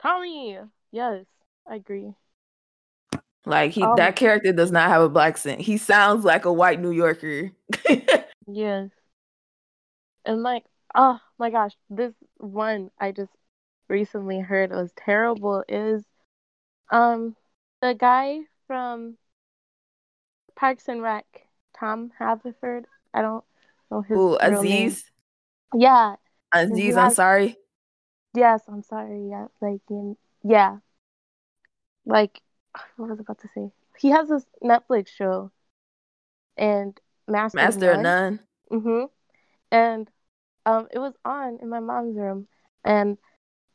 Speaker 3: Tommy. Yes, I agree.
Speaker 2: Like he
Speaker 3: Um,
Speaker 2: that character does not have a black accent. He sounds like a white New Yorker.
Speaker 3: Yes. And like, oh my gosh, this one I just recently heard was terrible is um the guy from Parks and Rec, Tom Haverford. I don't know his
Speaker 2: Ooh,
Speaker 3: real name.
Speaker 2: Aziz.
Speaker 3: Yeah.
Speaker 2: Aziz, I'm sorry.
Speaker 3: Yes, I'm sorry. Yeah, like in, yeah. Like what was I about to say? He has this Netflix show and Master,
Speaker 2: Master of
Speaker 3: None.
Speaker 2: None.
Speaker 3: Mm-hmm. And um, it was on in my mom's room, and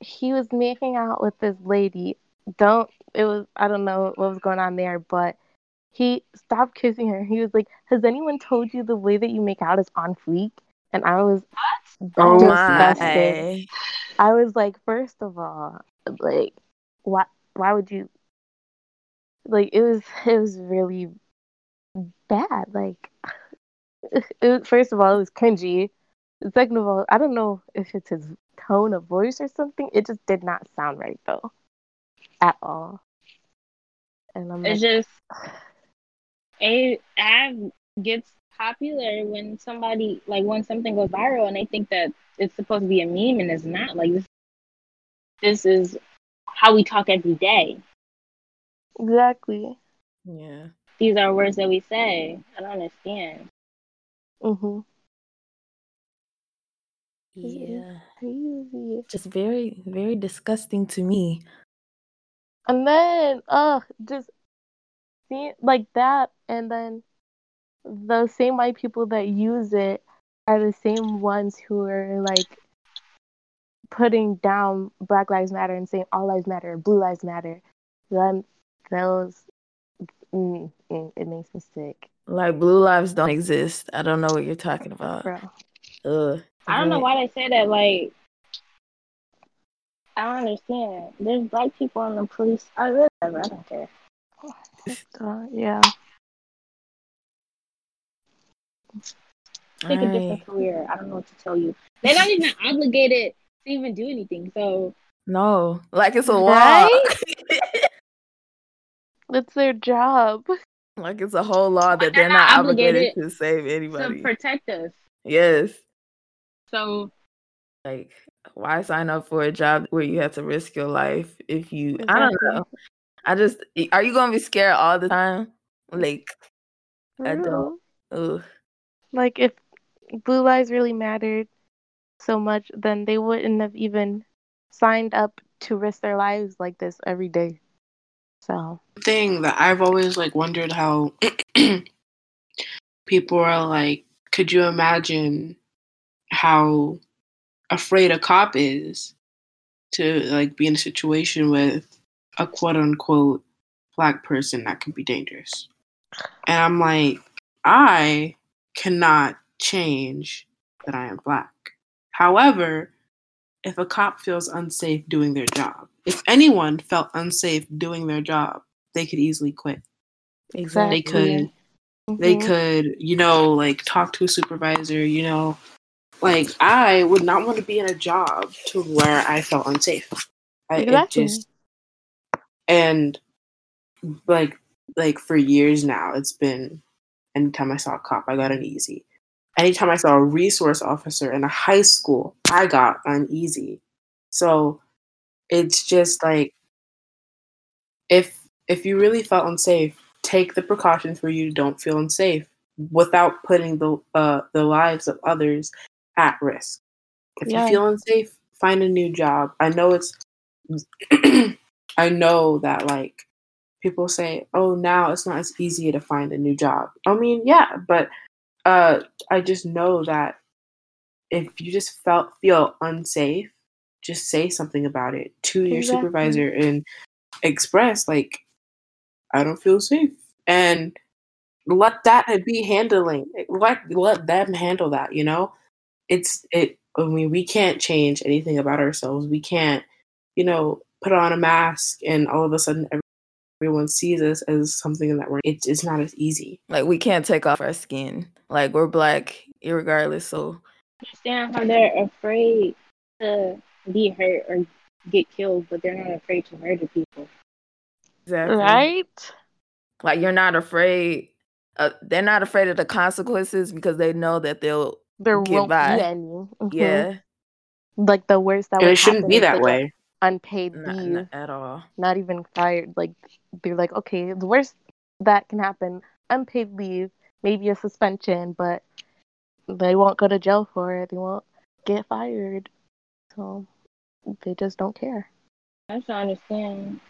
Speaker 3: he was making out with this lady. Don't it was I don't know what was going on there, but he stopped kissing her. He was like, "Has anyone told you the way that you make out is on fleek?" And I was
Speaker 1: Oh
Speaker 3: disgusted. I was like, first of all, like, why why would you? Like it was it was really bad. Like it was, first of all, it was cringy. Second of all, I don't know if it's his tone of voice or something. It just did not sound right though, at all. And I'm
Speaker 4: It's
Speaker 3: like,
Speaker 4: just it ad gets popular when somebody like when something goes viral and they think that it's supposed to be a meme and it's not. Like this, this is how we talk every day.
Speaker 3: exactly.
Speaker 2: Yeah.
Speaker 4: These are words that we say. I don't understand.
Speaker 3: Mm Mhm.
Speaker 2: Yeah.
Speaker 3: Crazy.
Speaker 2: Just very, very disgusting to me.
Speaker 3: And then, ugh, just see like that, and then the same white people that use it are the same ones who are like putting down Black Lives Matter and saying All Lives Matter, Blue Lives Matter. Then those, mm, mm, it makes me sick,
Speaker 2: Like blue lives don't exist. I don't know what you're talking about.
Speaker 3: bro.
Speaker 2: Ugh.
Speaker 4: I don't know why they say that. Like, I don't understand. There's black people in the police. I really, I don't care.
Speaker 3: Uh, yeah,
Speaker 4: Pick a different career. I don't know what to tell you. They're not even obligated to even do anything. So
Speaker 2: No, like it's a law.
Speaker 3: Right? it's their job.
Speaker 2: like it's a whole law that
Speaker 4: they're
Speaker 2: they're
Speaker 4: not
Speaker 2: not obligated
Speaker 4: obligated
Speaker 2: to save
Speaker 4: to
Speaker 2: anybody.
Speaker 4: protect us.
Speaker 2: yes.
Speaker 4: So
Speaker 2: Like, why sign up for a job where you have to risk your life if you? I don't know. I just are you gonna be scared all the time? Like, I don't.
Speaker 3: Real. Like if blue lives really mattered so much, then they wouldn't have even signed up to risk their lives like this every day. So
Speaker 1: thing that i've always like wondered how people are like could you imagine how afraid a cop is to like be in a situation with a quote unquote black person that could be dangerous. And I'm like, I cannot change that I am black. However, if a cop feels unsafe doing their job, if anyone felt unsafe doing their job, they could easily quit.
Speaker 2: Exactly.
Speaker 1: They could they
Speaker 3: Mhm.
Speaker 1: could, you know, like talk to a supervisor, you know. Like I would not want to be in a job to where I felt unsafe. I,
Speaker 3: Exactly.
Speaker 1: just and like like for years now, it's been anytime I saw a cop, I got uneasy. Anytime I saw a resource officer in a high school, I got uneasy. So it's just like if if you really felt unsafe, take the precautions where you don't feel unsafe without putting the uh, the lives of others at risk. If
Speaker 3: Yeah.
Speaker 1: you feel unsafe, find a new job. I know it's I know that like people say, "Oh, now it's not as easy to find a new job." I mean, yeah, but uh I just know that if you just felt feel unsafe, just say something about it to your
Speaker 3: Exactly.
Speaker 1: supervisor and express like I don't feel safe and let that be handling let let them handle that, you know? It's it I mean we can't change anything about ourselves. We can't, you know, put on a mask and all of a sudden everyone sees us as something that we're it's it's not as easy.
Speaker 2: Like we can't take off our skin. Like we're black, irregardless. So
Speaker 4: understand how they're afraid to be hurt or get killed, but they're not afraid to murder people.
Speaker 2: exactly.
Speaker 3: Right?
Speaker 2: Like you're not afraid. Uh, they're not afraid of the consequences because they know that they'll.
Speaker 3: There
Speaker 2: Get
Speaker 3: won't
Speaker 2: by.
Speaker 3: be any. Mhm.
Speaker 2: Yeah,
Speaker 3: Like the worst that
Speaker 1: And it shouldn't be that
Speaker 3: they get
Speaker 1: way.
Speaker 3: Unpaid
Speaker 2: not,
Speaker 3: leave,
Speaker 2: not at all.
Speaker 3: not even fired. Like they're like, okay, the worst that can happen, unpaid leave, maybe a suspension, but they won't go to jail for it. They won't get fired. So they just don't care.
Speaker 4: I just don't understand.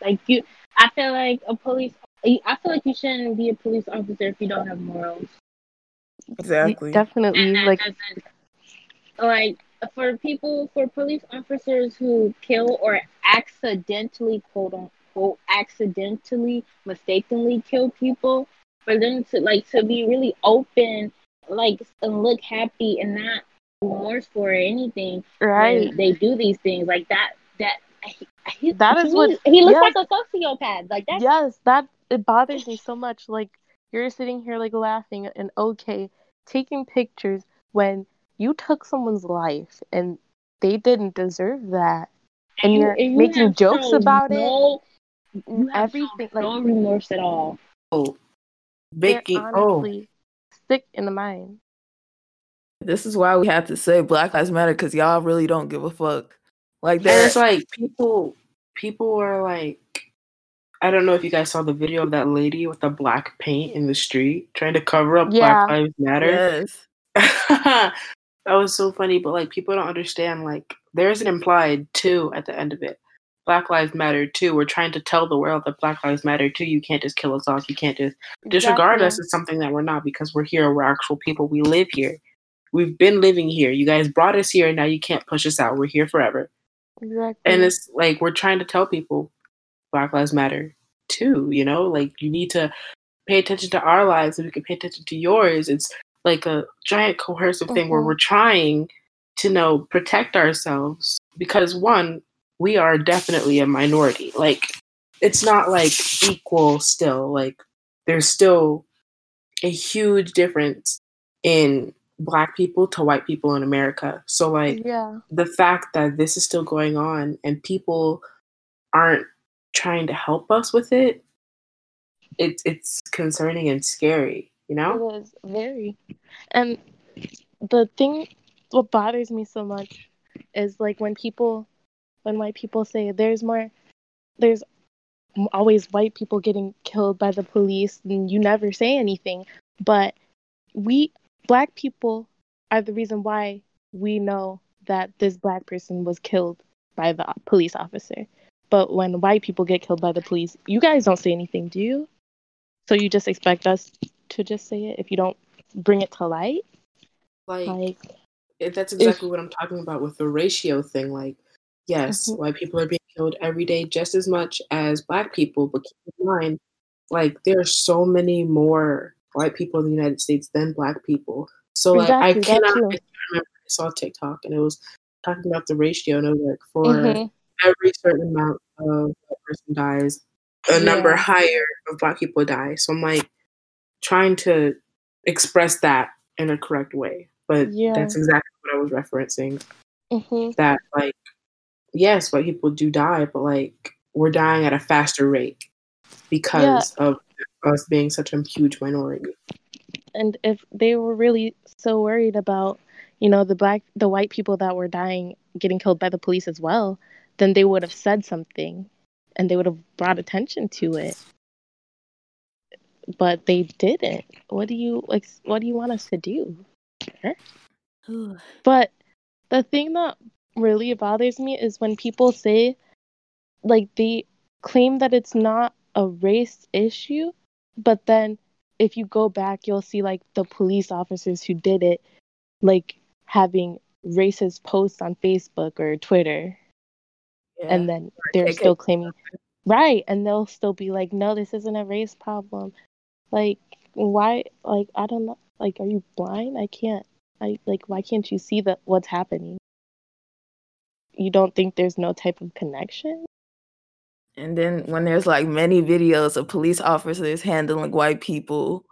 Speaker 4: Like you, I feel like a police. I feel like you shouldn't be a police officer if you don't have morals.
Speaker 2: Exactly.
Speaker 3: Definitely,
Speaker 4: And that
Speaker 3: like
Speaker 4: doesn't- like for people for police officers who kill or accidentally quote unquote accidentally mistakenly kill people for them to like to be really open like and look happy and not remorseful or anything
Speaker 3: right.
Speaker 4: they do these things like that that he, he,
Speaker 3: That is
Speaker 4: to
Speaker 3: what-
Speaker 4: he looks
Speaker 3: yes.
Speaker 4: like a sociopath like that's
Speaker 3: Yes, that it bothers me so much. Like you're sitting here like laughing and okay, taking pictures when you took someone's life and they didn't deserve that. And
Speaker 4: you-
Speaker 3: you're
Speaker 4: and you
Speaker 3: making
Speaker 4: have
Speaker 3: jokes
Speaker 4: shown
Speaker 3: about it.
Speaker 4: no, you have
Speaker 3: Everything
Speaker 4: shown
Speaker 3: like
Speaker 4: no remorse at all
Speaker 1: Oh,
Speaker 3: they're
Speaker 1: making oh
Speaker 3: sick in the mind.
Speaker 2: This is why we have to say Black Lives Matter because y'all really don't give a fuck. Like
Speaker 1: And
Speaker 2: that.
Speaker 1: it's like people people were like I don't know if you guys saw the video of that lady with the black paint in the street trying to cover up
Speaker 3: Yeah.
Speaker 1: Black Lives Matter.
Speaker 2: yes.
Speaker 1: that was so funny, but like people don't understand like there's an implied two at the end of it. Black Lives Matter too. We're trying to tell the world that Black Lives Matter too. You can't just kill us off. You can't just disregard us
Speaker 3: Exactly.
Speaker 1: as something that we're not because we're here. We're actual people. We live here. We've been living here. You guys brought us here. And now you can't push us out. We're here forever.
Speaker 3: Exactly.
Speaker 1: And it's like we're trying to tell people Black Lives Matter too, you know? Like you need to pay attention to our lives and we can pay attention to yours. It's like a giant coercive thing where
Speaker 3: Mhm.
Speaker 1: we're trying to know protect ourselves because one, we are definitely a minority. Like it's not like equal still. Like there's still a huge difference in black people to white people in America. So like
Speaker 3: yeah.
Speaker 1: the fact that this is still going on and people aren't trying to help us with it it's it's concerning and scary you know
Speaker 3: It is very. And the thing, what bothers me so much is like when people, when white people say there's more, there's always white people getting killed by the police and you never say anything. But we, black people, are the reason why we know that this black person was killed by the police officer. But when white people get killed by the police, you guys don't say anything, do you? So you just expect us to just say it if you don't bring it to light?
Speaker 1: like
Speaker 3: Like,
Speaker 1: that's exactly what i'm talking about with the ratio thing like yes
Speaker 3: Mhm.
Speaker 1: white people are being killed every day just as much as black people but keep in mind like there are so many more white people in the united states than black people so like i
Speaker 3: Exactly, that
Speaker 1: cannot. I remember i saw tiktok and it was talking about the ratio and it was like for
Speaker 3: mhm,
Speaker 1: every certain amount of person dies, a number higher of black people die. So I'm like trying to express that in a correct way. But
Speaker 3: Yeah.
Speaker 1: that's exactly what I was referencing.
Speaker 3: mhm.
Speaker 1: That like yes, white people do die, but like we're dying at a faster rate. because of us being such a huge minority.
Speaker 3: And if they were really so worried about, you know, the black, the white people that were dying, getting killed by the police as well, then they would have said something, and they would have brought attention to it. But they didn't. What do you like? What do you want us to do? But the thing that really bothers me is when people say, like, they claim that it's not a race issue, but then if you go back, you'll see, like, the police officers who did it, like, having racist posts on Facebook or Twitter.
Speaker 2: Yeah.
Speaker 3: And then they're still claiming, right. And they'll still be like, no, this isn't a race problem. Like, why? Like, I don't know. Like, are you blind? I can't. I like. Why can't you see that what's happening? You don't think there's no type of connection?
Speaker 2: And then when there's like many videos of police officers handling white people,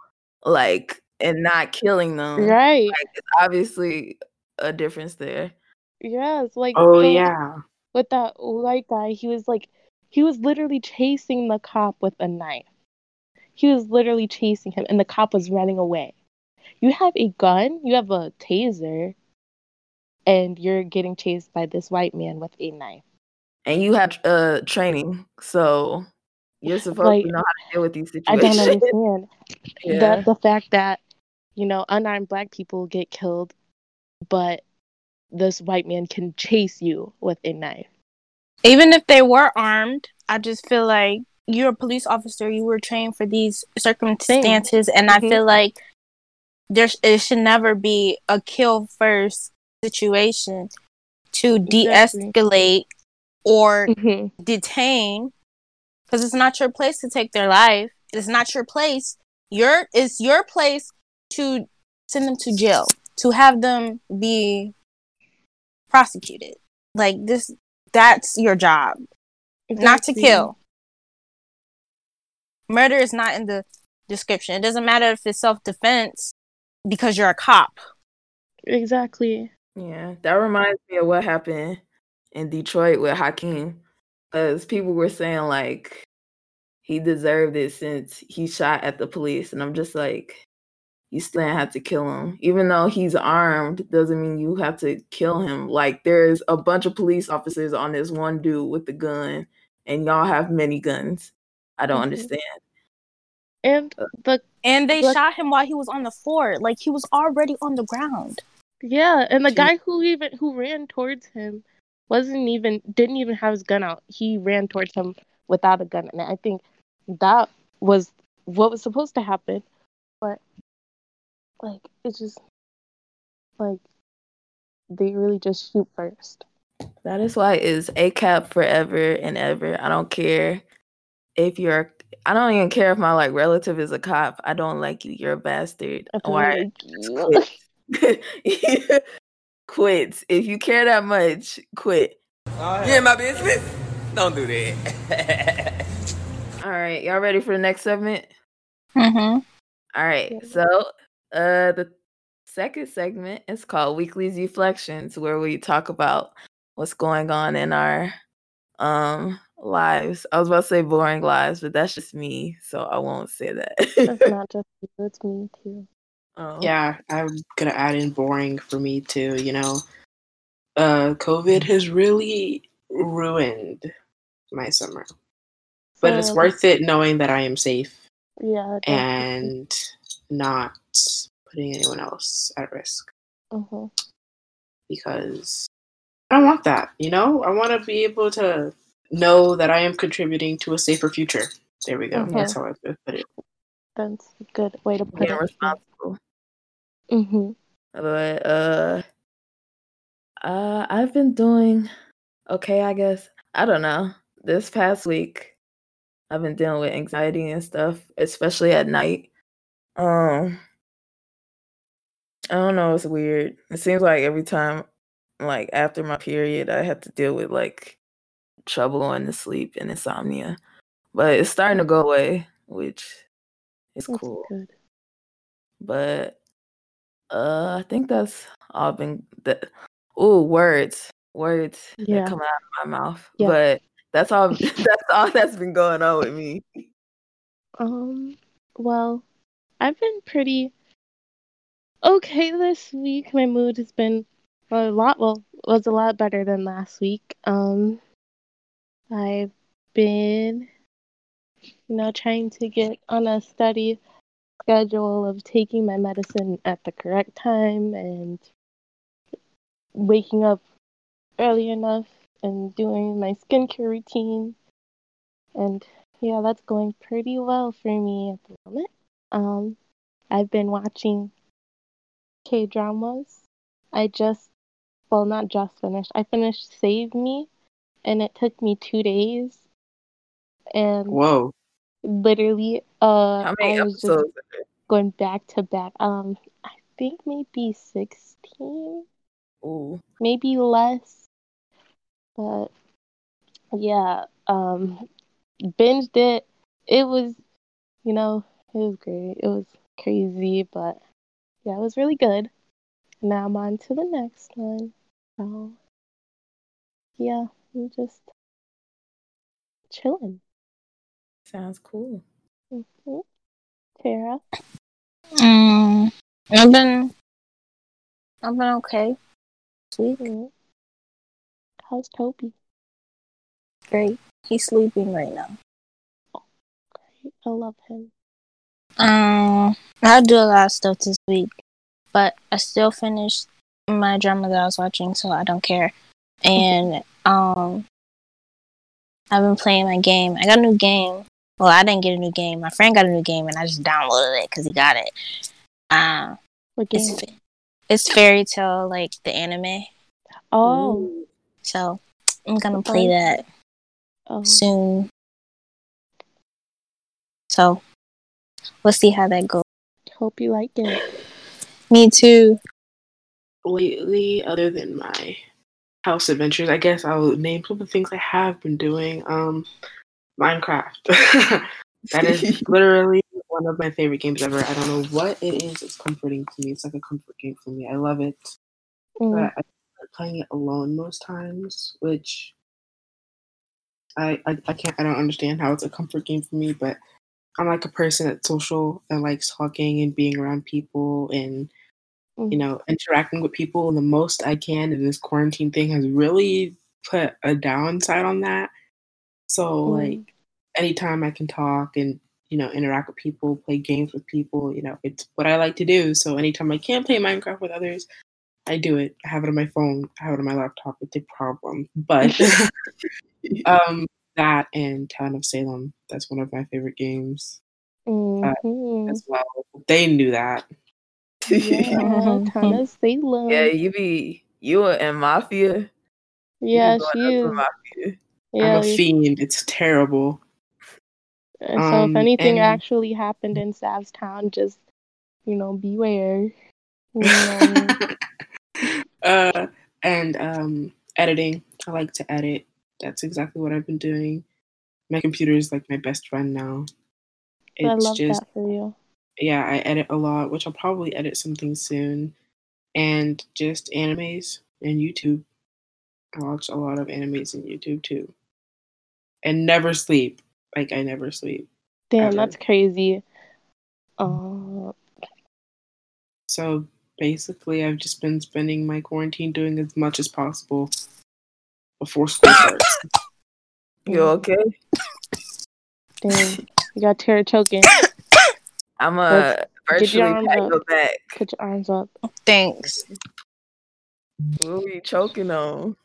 Speaker 2: like and not killing them,
Speaker 3: Right.
Speaker 2: like, it's obviously a difference there.
Speaker 3: Yes. Like.
Speaker 1: Oh
Speaker 3: the-
Speaker 1: yeah.
Speaker 3: With that white guy, he was like, he was literally chasing the cop with a knife. He was literally chasing him, and the cop was running away. You have a gun. You have a taser. And you're getting chased by this white man with a knife.
Speaker 2: And you have uh training, so you're supposed
Speaker 3: Like,
Speaker 2: to know how to deal with these situations.
Speaker 3: I
Speaker 2: situations.
Speaker 3: don't understand.
Speaker 2: yeah.
Speaker 3: the the fact that you know unarmed black people get killed but this white man can chase you with a knife
Speaker 5: even if they were armed, I just feel like you're a police officer. You were trained for these circumstances, and
Speaker 3: Mhm.
Speaker 5: I feel like there it should never be a kill first situation to
Speaker 3: Exactly.
Speaker 5: de-escalate or
Speaker 3: mm-hmm.
Speaker 5: detain because it's not your place to take their life. It's not your place. Your it's your place to send them to jail to have them be prosecuted. Like this, that's your job, not to kill. Murder is not in the description. It doesn't matter if it's self defense because you're a cop.
Speaker 3: exactly
Speaker 2: Yeah, that reminds me of what happened in Detroit with Hakeem. Because people were saying like he deserved it since he shot at the police, and I'm just like, you still have to kill him, even though he's armed. Doesn't mean you have to kill him. Like there's a bunch of police officers on this one dude with the gun, and y'all have many guns. I don't
Speaker 3: Mhm.
Speaker 2: understand.
Speaker 3: and the
Speaker 5: And they
Speaker 3: Like-
Speaker 5: shot him while he was on the floor. Like he was already on the ground.
Speaker 3: yeah and the
Speaker 2: Gee.
Speaker 3: guy who even who ran towards him wasn't even didn't even have his gun out he ran towards him without a gun and i think that was what was supposed to happen but like it's just like they really just shoot first
Speaker 2: That is why it's ACAB forever and ever. I don't care if you're I don't even care if my like relative is a cop. I don't like you. You're a bastard.
Speaker 3: I
Speaker 2: Why quit. quit. If you care that much, quit.
Speaker 6: You in my business? Don't do that.
Speaker 2: All right, y'all ready for the next segment?
Speaker 5: Mm-hmm.
Speaker 2: All right. So, uh the second segment is called Weekly's Reflections where we talk about what's going on in our um lives. I was about to say boring lives, but that's just me, so I won't say that.
Speaker 3: That's not just you, it's me too.
Speaker 2: um,
Speaker 1: Yeah, I'm gonna add in boring for me too, you know. Uh COVID has really ruined my summer. But it's worth it knowing that I am safe
Speaker 3: Yeah. definitely.
Speaker 1: and not putting anyone else at risk
Speaker 3: Mhm.
Speaker 1: because I don't want that, you know? I want to be able to know that I am contributing to a safer future. There we go.
Speaker 3: Mhm.
Speaker 1: That's how I would put it.
Speaker 3: That's a good way to put
Speaker 2: being
Speaker 3: it.
Speaker 2: responsible.
Speaker 3: Mm-hmm.
Speaker 2: But uh uh I've been doing okay, I guess. I don't know. This past week I've been dealing with anxiety and stuff, especially at night. Um I don't know, it's weird. It seems like every time like after my period I have to deal with like trouble going to sleep and insomnia. But it's starting to go away, which is
Speaker 3: That's
Speaker 2: cool
Speaker 3: good.
Speaker 2: but uh I think that's all been that oh words words
Speaker 3: Yeah.
Speaker 2: that come out of my mouth
Speaker 3: Yeah.
Speaker 2: but that's all that's all that's been going on with me
Speaker 3: Um, well, I've been pretty okay this week. My mood has been a lot well was a lot better than last week. Um I've been you know trying to get on a study schedule of taking my medicine at the correct time and waking up early enough and doing my skincare routine. And yeah, that's going pretty well for me at the moment. Um, I've been watching K dramas. I just, well, not just finished. I finished Save Me, and it took me two days. And
Speaker 1: Whoa.
Speaker 3: literally, uh,
Speaker 2: How many
Speaker 3: I was just going back to back. Um, I think maybe sixteen.
Speaker 2: Ooh.
Speaker 3: maybe less. But yeah, um, binged it. It was, you know, it was great. It was crazy, but yeah, it was really good. Now I'm on to the next one. So yeah, I'm just chilling.
Speaker 2: Sounds cool.
Speaker 3: hmm Tara,
Speaker 5: Mm, I've been, I've been okay. This week,
Speaker 3: mhm. how's Toby?
Speaker 5: great. He's sleeping right now.
Speaker 3: Great, I love him.
Speaker 5: Um, I do a lot of stuff this week, but I still finished my drama that I was watching, so I don't care. And um, I've been playing my game. I got a new game. Well, I didn't get a new game. My friend got a new game, and I just downloaded it because he got it. Um,
Speaker 3: What game?
Speaker 5: it's it's Fairy Tail, like the anime.
Speaker 3: Oh,
Speaker 5: So I'm gonna play that
Speaker 3: oh,
Speaker 5: soon. So we'll see how that goes.
Speaker 3: hope you like it.
Speaker 5: Me too.
Speaker 1: Lately, other than my house adventures, I guess I'll name some of the things I have been doing. Um, Minecraft. that is literally one of my favorite games ever. I don't know what it is. It's comforting to me. It's like a comfort game for me. I love it.
Speaker 3: Mm,
Speaker 1: But I playing it alone most times, which I, I I can't I don't understand how it's a comfort game for me. But I'm like a person that's social and likes talking and being around people and you know interacting with people the most I can. And this quarantine thing has really put a downside on that. So
Speaker 3: mm.
Speaker 1: like anytime I can talk and you know interact with people, play games with people, you know it's what I like to do. So anytime I can play Minecraft with others, I do it. I have it on my phone. I have it on my laptop. It's a problem, but um, that and Town of Salem. That's one of my favorite games
Speaker 3: Mhm.
Speaker 1: as well. They knew that.
Speaker 3: Yeah, Tana Salem.
Speaker 2: Yeah, you be you and Mafia. You be
Speaker 3: Yeah,
Speaker 2: going
Speaker 3: she
Speaker 2: up
Speaker 3: is.
Speaker 2: to Mafia.
Speaker 3: Yeah,
Speaker 1: I'm a fiend. It's terrible.
Speaker 3: and so if
Speaker 1: Um,
Speaker 3: anything
Speaker 1: and-
Speaker 3: actually happened in Sav's town, just you know, beware. You know,
Speaker 1: uh, and um, editing. I like to edit. That's exactly what I've been doing. My computer is like my best friend now.
Speaker 3: I
Speaker 1: It's
Speaker 3: love
Speaker 1: just
Speaker 3: that for you.
Speaker 1: Yeah, I edit a lot, which I'll probably edit something soon. And just animes and YouTube. I watch a lot of animes and YouTube too. And never sleep. Like I never sleep.
Speaker 3: Damn,
Speaker 1: ever.
Speaker 3: that's crazy. Uh,
Speaker 1: So basically I've just been spending my quarantine doing as much as possible before school starts.
Speaker 2: You okay?
Speaker 3: damn, you got Tara choking.
Speaker 2: I'm
Speaker 3: Let's
Speaker 2: a
Speaker 3: get your
Speaker 2: virtually
Speaker 3: arms
Speaker 2: pack
Speaker 3: up.
Speaker 2: back.
Speaker 3: Put your arms up.
Speaker 5: Thanks.
Speaker 2: What were you choking on? You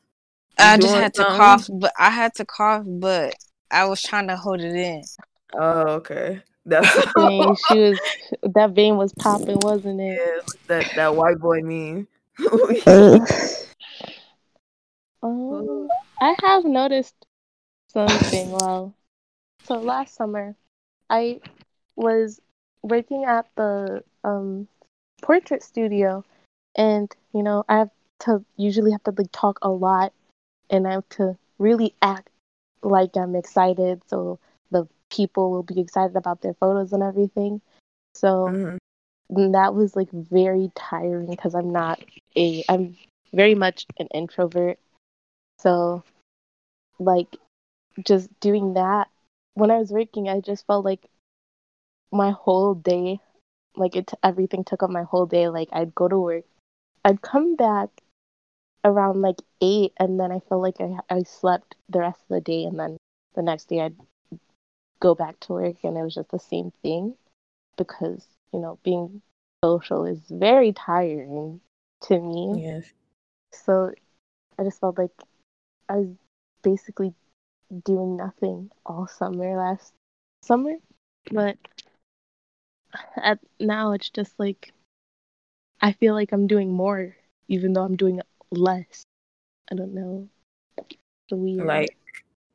Speaker 5: I just
Speaker 2: doing
Speaker 5: had to cough, but I had to cough, but I was trying to hold it in.
Speaker 2: Oh, okay. That's
Speaker 3: Dang, she was that vein was popping, wasn't it?
Speaker 2: yeah, that that white boy meme.
Speaker 3: Um, I have noticed something. Well, so last summer, I was working at the um portrait studio, and you know I have to usually have to like talk a lot, and I have to really act like I'm excited, so the people will be excited about their photos and everything. So
Speaker 2: Mhm.
Speaker 3: that was like very tiring because I'm not a I'm very much an introvert. So like just doing that when I was working I just felt like my whole day. Like it, everything took up my whole day. Like I'd go to work, I'd come back around like eight, and then I felt like I I slept the rest of the day, and then the next day I'd go back to work, and it was just the same thing because you know being social is very tiring to me.
Speaker 2: Yes.
Speaker 3: So I just felt like I was basically doing nothing all summer last summer. But at now it's just like I feel like I'm doing more even though I'm doing less. I don't know. Weird.
Speaker 2: Like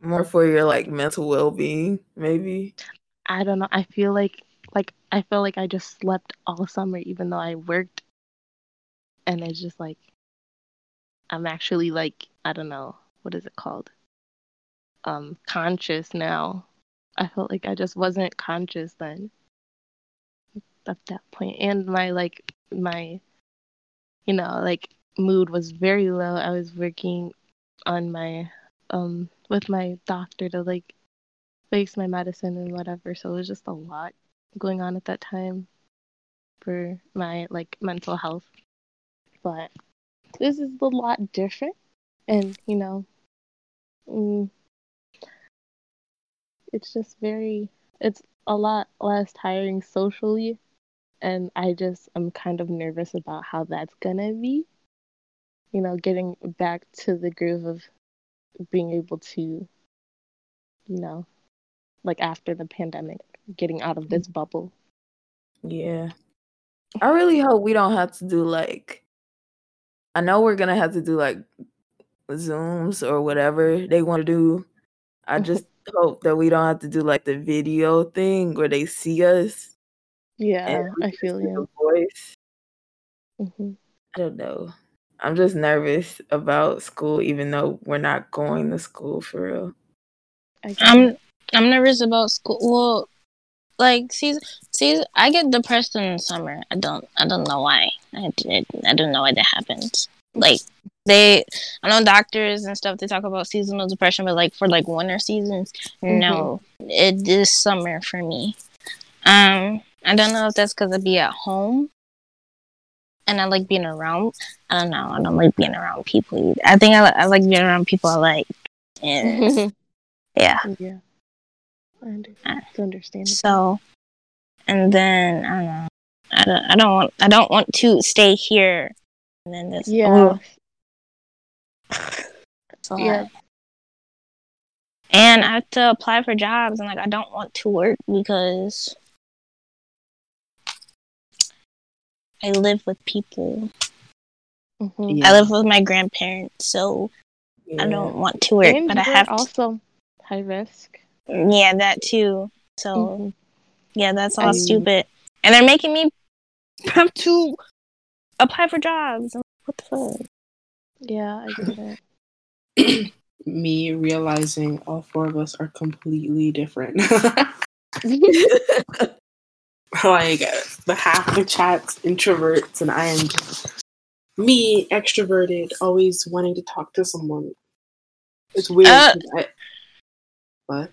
Speaker 2: more for your like mental well being, maybe.
Speaker 3: I don't know. I feel like like I feel like I just slept all summer even though I worked and it's just like I'm actually like I don't know what is it called um conscious now. I felt like I just wasn't conscious then at that point. And my like my you know like mood was very low. I was working on my um with my doctor to like fix my medicine and whatever. So it was just a lot going on at that time for my like mental health. But this is a lot different. And you know mm, it's just very it's a lot less tiring socially and i just i'm kind of nervous about how that's gonna be you know getting back to the groove of being able to you know like after the pandemic getting out of this mm. bubble
Speaker 2: Yeah. I really hope we don't have to do like I know we're gonna have to do like Zooms or whatever they want to do. I just hope that we don't have to do like the video thing where they see us
Speaker 3: yeah i feel you
Speaker 2: voice.
Speaker 3: hmm
Speaker 2: I don't know. I'm just nervous about school, even though we're not going to school for real.
Speaker 3: I get
Speaker 4: I'm. I'm nervous about school. Well, like season season, I get depressed in the summer. I don't I don't know why. I did I don't know why that happens. Like they, I know doctors and stuff. They talk about seasonal depression, but like for like winter seasons, no, it is summer for me. Um, I don't know if that's because I'd be at home. And I like being around. I don't know. I don't like being around people. Either. I think I, I like being around people I like. And yeah.
Speaker 3: yeah I
Speaker 4: understand.
Speaker 3: It's understandable
Speaker 4: So, and then I don't know. I don't. I don't want. I don't want to stay here. And then this.
Speaker 3: yeah
Speaker 4: oh. lot.
Speaker 3: yeah
Speaker 4: And I have to apply for jobs, and like I don't want to work because I live with people.
Speaker 3: mhm.
Speaker 1: Yeah.
Speaker 4: I live with my grandparents, so I don't want to work,
Speaker 3: and
Speaker 4: but I
Speaker 3: you're
Speaker 4: have to.
Speaker 3: also high risk
Speaker 4: Yeah, that too. So
Speaker 3: Mhm.
Speaker 4: yeah, that's all
Speaker 3: I-
Speaker 4: stupid. And they're making me have to apply for jobs. Like, What the fuck?
Speaker 3: yeah i get it
Speaker 1: Me realizing all four of us are completely different. like the half the chat's introverts, and I am just me extroverted, always wanting to talk to someone. It's weird.
Speaker 4: Uh,
Speaker 1: I, what?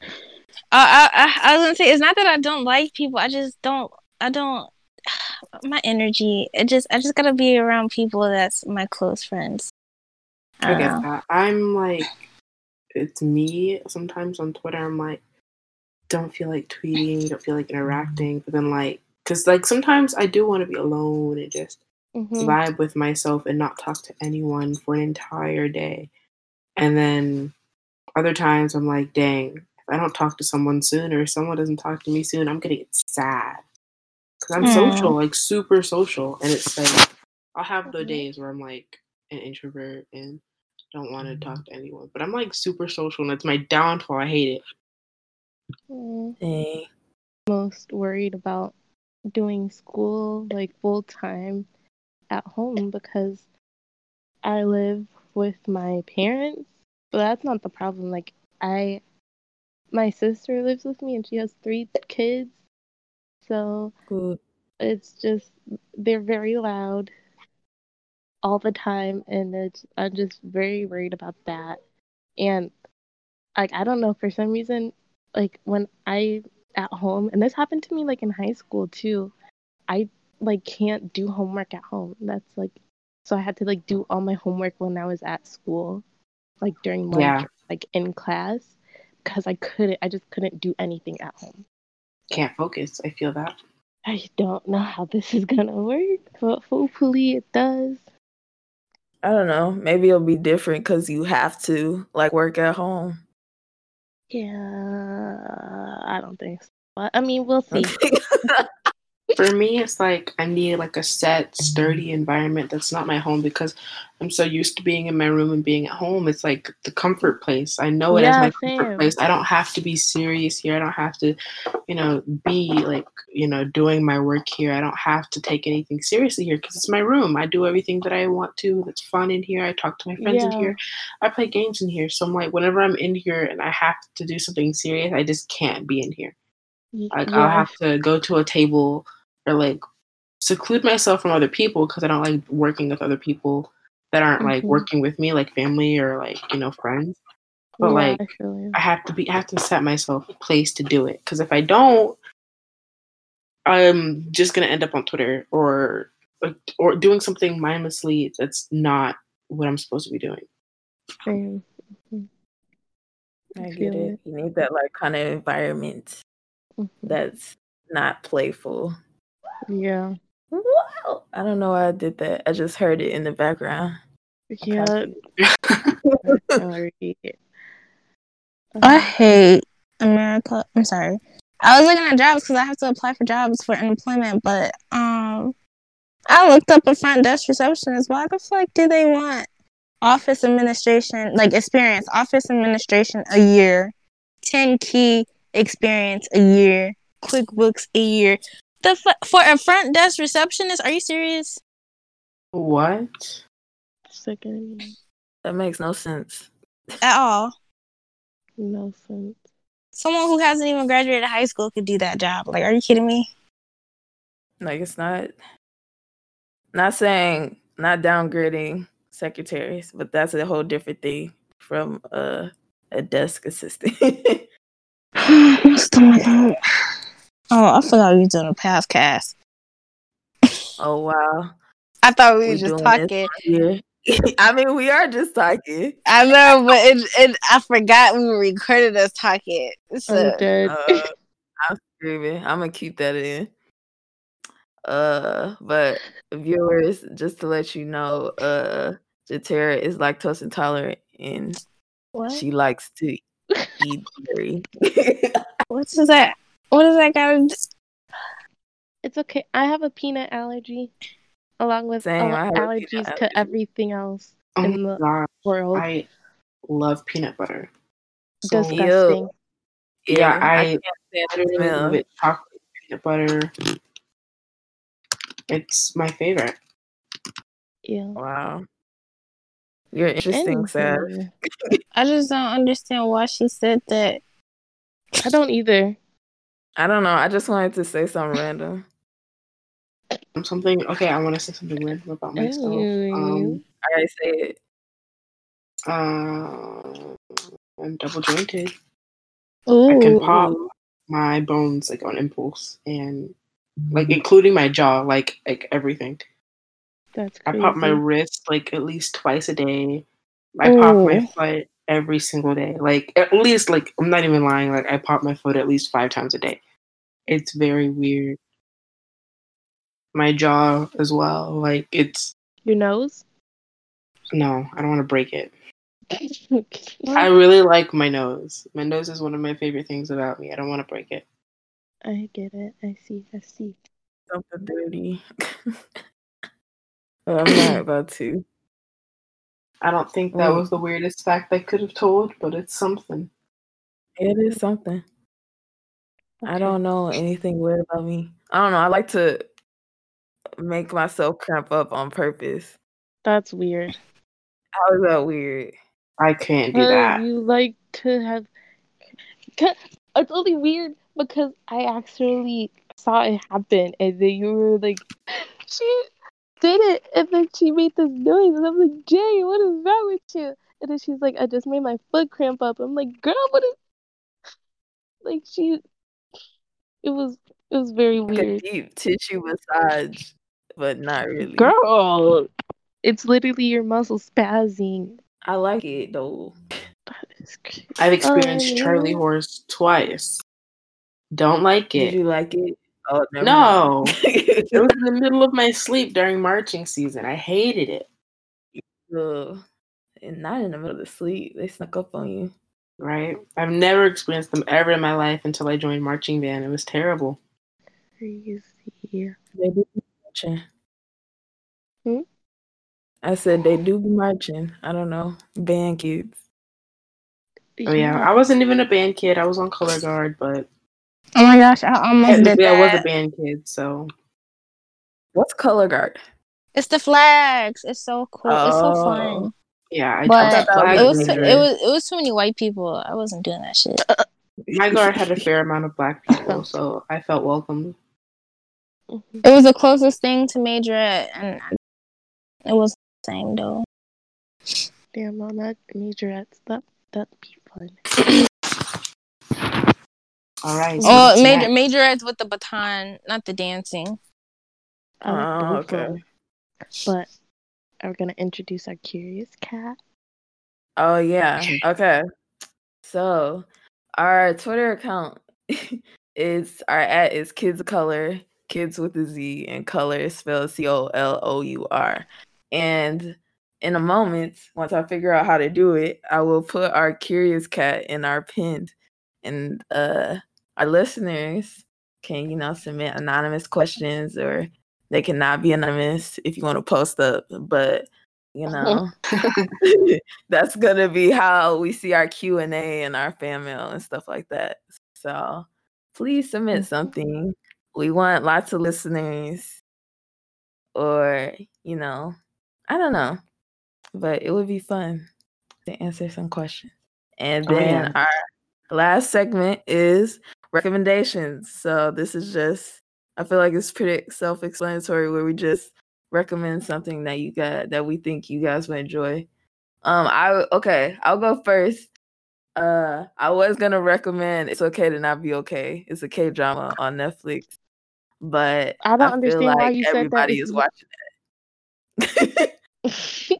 Speaker 4: I, I I was gonna say it's not that I don't like people. I just don't. I don't. My energy. It just. I just gotta be around people that's my close friends. I
Speaker 1: I
Speaker 4: know.
Speaker 1: that. I'm like, it's me. Sometimes on Twitter, I'm like, don't feel like tweeting, don't feel like interacting. But then, like, because like sometimes I do want to be alone and just
Speaker 3: Mhm.
Speaker 1: vibe with myself and not talk to anyone for an entire day. And then other times, I'm like, dang, if I don't talk to someone soon or someone doesn't talk to me soon, I'm gonna get sad. Because I'm
Speaker 4: Aw.
Speaker 1: social, like super social. And it's like, I'll have the
Speaker 3: Mhm.
Speaker 1: days where I'm like an introvert and don't want to talk to anyone. But I'm like super social and it's my downfall. I hate it.
Speaker 3: Mm.
Speaker 2: Dang.
Speaker 3: most worried about doing school like full time at home because I live with my parents. But that's not the problem. Like I my sister lives with me and she has three kids. So
Speaker 2: Good.
Speaker 3: it's just they're very loud all the time and it's I'm just very worried about that. And like I don't know for some reason like when I at home, and this happened to me like in high school too. I like can't do homework at home. That's like so I had to like do all my homework when I was at school, like during lunch,
Speaker 1: Yeah.
Speaker 3: like in class, because I couldn't. I just couldn't do anything at home.
Speaker 1: Can't focus. I feel that.
Speaker 3: I don't know how this is gonna work, but hopefully it does.
Speaker 2: I don't know. Maybe it'll be different because you have to like work at home.
Speaker 3: Yeah, I don't think so. But I mean, we'll see.
Speaker 1: For me, it's like I need like a set, sturdy environment that's not my home because I'm so used to being in my room and being at home. It's like the comfort place. I know it as
Speaker 3: Yeah,
Speaker 1: my comfort place. I don't have to be serious here. I don't have to, you know, be like, you know, doing my work here. I don't have to take anything seriously here because it's my room. I do everything that I want to. That's fun in here. I talk to my friends in here. I play games in here. So I'm like, whenever I'm in here and I have to do something serious, I just can't be in here. Like
Speaker 3: yeah,
Speaker 1: I'll have to go to a table or like seclude myself from other people because I don't like working with other people that aren't like
Speaker 3: Mhm.
Speaker 1: working with me, like family or like you know friends. But
Speaker 3: yeah,
Speaker 1: like
Speaker 3: I.
Speaker 1: I have to be, I have to set myself a place to do it because if I don't, I'm just gonna end up on Twitter or or doing something mindlessly that's not what I'm supposed to be doing.
Speaker 3: Same.
Speaker 2: I
Speaker 3: feel
Speaker 2: get it.
Speaker 3: it.
Speaker 2: You need that like kind of environment
Speaker 3: Mhm.
Speaker 2: that's not playful.
Speaker 3: Yeah,
Speaker 2: Wow. I don't know why I did that. I just heard it in the background.
Speaker 3: yeah.
Speaker 5: I hate America. I'm sorry. I was looking at jobs because I have to apply for jobs for unemployment, but um, I looked up a front desk receptionist. Why the fuck do they want office administration, like experience, office administration a year, ten key experience a year, QuickBooks a year? The fu- for a front desk receptionist? Are you serious?
Speaker 1: what?
Speaker 3: Second,
Speaker 2: That makes no sense.
Speaker 5: At all?
Speaker 3: no sense.
Speaker 5: Someone who hasn't even graduated high school could do that job. Like, are you kidding me?
Speaker 2: Like it's not not saying not downgrading secretaries, but that's a whole different thing from uh, a desk assistant.
Speaker 5: My stomach hurt. Oh, I forgot we were doing a podcast.
Speaker 2: oh wow.
Speaker 5: I thought we
Speaker 2: We
Speaker 5: were just talking.
Speaker 2: I mean we are just talking.
Speaker 5: I know, but it, it, I forgot we recorded us talking. So,
Speaker 3: I'm dead.
Speaker 2: Uh, I'm screaming. I'm gonna keep that in. Uh, but viewers, just to let you know, uh, Jatera is lactose intolerant and
Speaker 3: what?
Speaker 2: she likes to eat dairy.
Speaker 5: what is that? What does that got to?
Speaker 3: It's okay. I have a peanut allergy, along with
Speaker 2: Same,
Speaker 3: al-
Speaker 2: I have a peanut
Speaker 3: allergies
Speaker 2: allergy.
Speaker 3: to everything else
Speaker 1: Oh
Speaker 3: in the
Speaker 1: god,
Speaker 3: world.
Speaker 1: I love peanut butter. So,
Speaker 3: Disgusting.
Speaker 1: Yeah, I-
Speaker 2: can't stand
Speaker 1: I
Speaker 2: the
Speaker 1: love it. Chocolate peanut butter. It's my favorite.
Speaker 3: Yeah.
Speaker 2: Wow. You're interesting, Seth.
Speaker 5: I just don't understand why she said that.
Speaker 3: I don't either.
Speaker 2: I don't know. I just wanted to say something random.
Speaker 1: Something okay. I want to say something random about myself. Um,
Speaker 2: I say it.
Speaker 1: uh, I'm double jointed. I can pop my bones like on impulse and like including my jaw, like like everything.
Speaker 3: That's
Speaker 1: I pop my wrist like at least twice a day. I pop my
Speaker 5: Ooh.
Speaker 1: foot every single day. Like at least like I'm not even lying. Like I pop my foot at least five times a day. It's very weird. My jaw as well. Like it's
Speaker 3: Your nose?
Speaker 1: no, I don't want to break it. I
Speaker 3: I,
Speaker 1: really like my nose. My nose is one of my favorite things about me. I don't want to break it.
Speaker 3: I get it. I see. I see.
Speaker 2: Something dirty. but I'm not about to.
Speaker 1: I don't think that
Speaker 2: Mm.
Speaker 1: was the weirdest fact I could have told, but it's something.
Speaker 2: It is something. I don't know anything weird about me. I don't know. I like to make myself cramp up on purpose.
Speaker 3: That's weird.
Speaker 2: How is that weird?
Speaker 1: I can't do that.
Speaker 3: you like to have. 'Cause It's only weird because I actually saw it happen, and then you were like, she did it, and then she made this noise, and I'm like, Jay, what is wrong with you? And then she's like, I just made my foot cramp up. I'm like, girl, what is? Like she, It was it was very
Speaker 2: Like
Speaker 3: weird.
Speaker 2: deep tissue massage, but not really.
Speaker 3: Girl, it's literally your muscles spazzing.
Speaker 2: I like it though.
Speaker 3: That is crazy.
Speaker 1: I've experienced
Speaker 3: Oh,
Speaker 1: Charlie
Speaker 3: um,
Speaker 1: horse twice. Don't like it.
Speaker 2: Did you like it? Oh
Speaker 1: No. It was in the middle of my sleep during marching season. I hated it.
Speaker 2: Ugh. and not in the middle of the sleep. They snuck up on you.
Speaker 1: Right? I've never experienced them ever in my life until I joined marching band. It was terrible.
Speaker 3: Crazy.
Speaker 2: They do be marching.
Speaker 3: Hmm?
Speaker 2: I said they do be marching. I don't know. Band kids.
Speaker 1: Oh yeah, I wasn't even a band kid. I was on color guard, but
Speaker 4: Oh my gosh, I almost did
Speaker 1: technically I was a band kid. So
Speaker 2: What's color guard?
Speaker 4: It's the flags. It's so cool. It's so
Speaker 2: Oh.
Speaker 4: fun.
Speaker 1: yeah, I
Speaker 4: But
Speaker 2: that
Speaker 4: it was too, it was it was too many white people. I wasn't doing that shit.
Speaker 1: My guard had a fair amount of black people, so I felt welcome.
Speaker 4: It was the closest thing to majorette, and it was the same though.
Speaker 3: Damn, on that majorettes, that that'd be fun.
Speaker 1: All right. so
Speaker 4: Oh,
Speaker 1: what's
Speaker 4: major
Speaker 1: next?
Speaker 4: majorettes with the baton, not the dancing.
Speaker 2: Oh,
Speaker 3: both
Speaker 2: okay.
Speaker 3: them. But are we gonna introduce our curious cat?
Speaker 2: Oh yeah.
Speaker 1: Okay.
Speaker 2: Okay. So our Twitter account is our at is kids of color, kids with a Z, and color is spelled C O L O U R. And in a moment, once I figure out how to do it, I will put our curious cat in our pinned, and uh, our listeners can you know submit anonymous questions or they cannot be anonymous if you want to post up, but you uh-huh. know that's gonna be how we see our Q and A and our fan mail and stuff like that. So please submit mm-hmm. something. We want lots of listeners, or you know, I don't know, but it would be fun to answer some questions. And
Speaker 1: Oh,
Speaker 2: then
Speaker 1: yeah.
Speaker 2: our last segment is recommendations. So this is just I feel like it's pretty self-explanatory where we just recommend something that you got that we think you guys would enjoy. Um I okay, I'll go first. Uh I was gonna recommend It's Okay to Not Be Okay. It's a K drama on Netflix. But
Speaker 3: I don't
Speaker 2: feel
Speaker 3: understand why you said that
Speaker 2: everybody
Speaker 3: is
Speaker 2: watching that.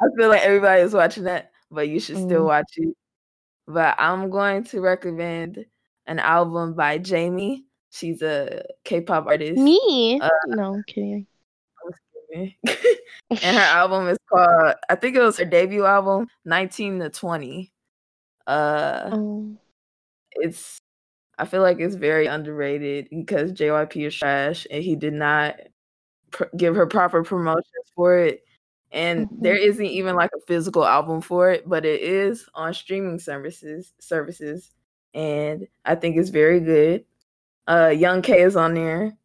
Speaker 2: I feel like everybody is watching that, but you should still
Speaker 3: Mm.
Speaker 2: watch it. But I'm going to recommend an album by Jamie. She's a K-pop artist.
Speaker 3: Me?
Speaker 2: Uh,
Speaker 3: no, I'm kidding.
Speaker 2: and her album is called I think it was her debut album, 19 to 20. Uh
Speaker 3: Um,
Speaker 2: it's I feel like it's very underrated because JYP is trash and he did not pr- give her proper promotions for it. And there isn't even like a physical album for it, but it is on streaming services services and I think it's very good. Uh Young K is on there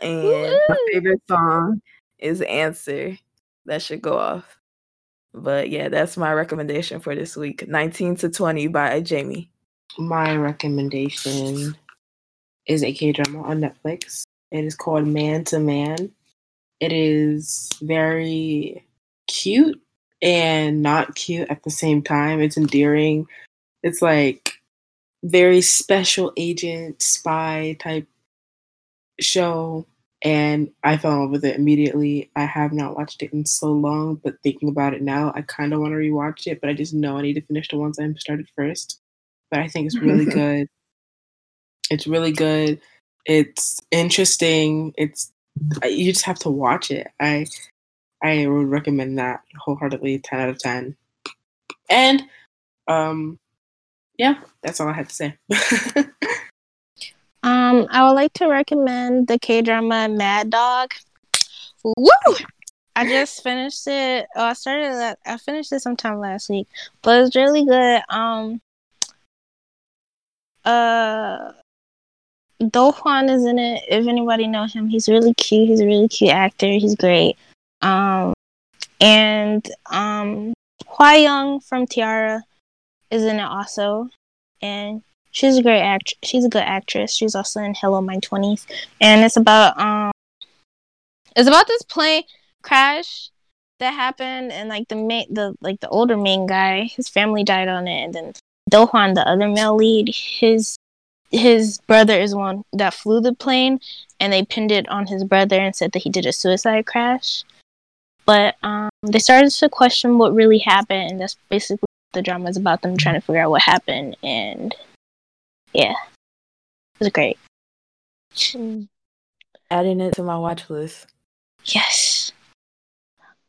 Speaker 2: and my favorite song is Answer. That should go off. But yeah, that's my recommendation for this week. 19 to 20 by Jamie.
Speaker 1: My recommendation is a K drama on Netflix. It is called Man to Man. It is very cute and not cute at the same time. It's endearing. It's like very special agent spy type show and I fell in love with it immediately. I have not watched it in so long, but thinking about it now, I kind of want to rewatch it, but I just know I need to finish the ones I started first. But I think it's really good. It's really good. It's interesting. It's you just have to watch it. I I would recommend that wholeheartedly, ten out of ten. And um, yeah, that's all I had to say.
Speaker 4: Um, I would like to recommend the K drama Mad Dog. Woo! I just finished it. Oh, I started. that- I finished it sometime last week, but it's really good. Um, uh, Do Hwan is in it. If anybody know him, he's really cute. He's a really cute actor. He's great. Um, and um, Hwa Young from T-ara is in it also, and she's a great act. She's a good actress. She's also in Hello My Twenties, and it's about um, it's about this plane crash that happened, and like the main, the like the older main guy, his family died on it, and then Do Hwan, the other male lead, his
Speaker 5: his brother is one that flew the plane, and they pinned it on his brother and said that he did a suicide crash. But um, they started to question what really happened, and that's basically the drama is about them trying to figure out what happened. And yeah, it was great.
Speaker 3: Mm.
Speaker 2: Adding it to my watch list.
Speaker 5: Yes.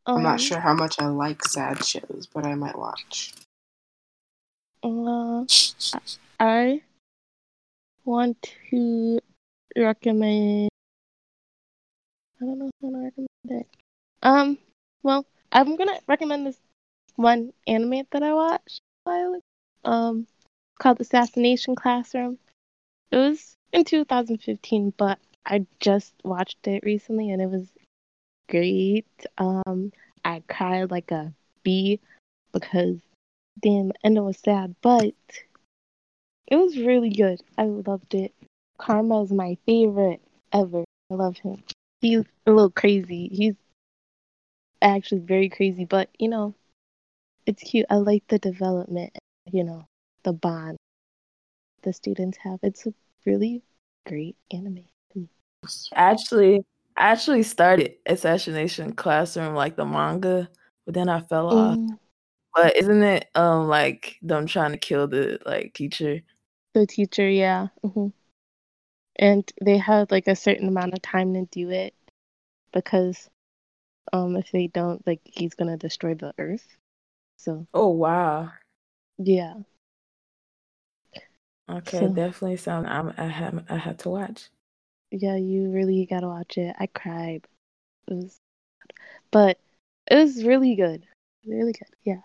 Speaker 1: I'm
Speaker 3: Um,
Speaker 1: not sure how much I like sad shows, but I might watch.
Speaker 3: Uh, I want to recommend. I don't know if I'm gonna recommend it. Um, well, I'm gonna recommend this one anime that I watched a while ago, um called Assassination Classroom. It was in 2015, but I just watched it recently and it was great. Um, I cried like a bee because damn, the ending was sad, but it was really good. I loved it. Karma is my favorite ever. I love him. He's a little crazy. He's actually very crazy, but you know, it's cute. I like the development, you know, the bond the students have. It's a really great anime.
Speaker 2: Actually, I actually started Assassination Classroom like the manga, but then I fell off.
Speaker 3: Mm,
Speaker 2: But isn't it um like them trying to kill the like teacher?
Speaker 3: the teacher, yeah. hmm And they have like a certain amount of time to do it because um if they don't, like he's gonna destroy the earth. So
Speaker 2: Oh wow.
Speaker 3: yeah.
Speaker 2: Okay,
Speaker 3: So-
Speaker 2: definitely sound. I'm, I have I have to watch.
Speaker 3: Yeah, you really gotta watch it. I cried. It was but it was really good. Really good. Yeah.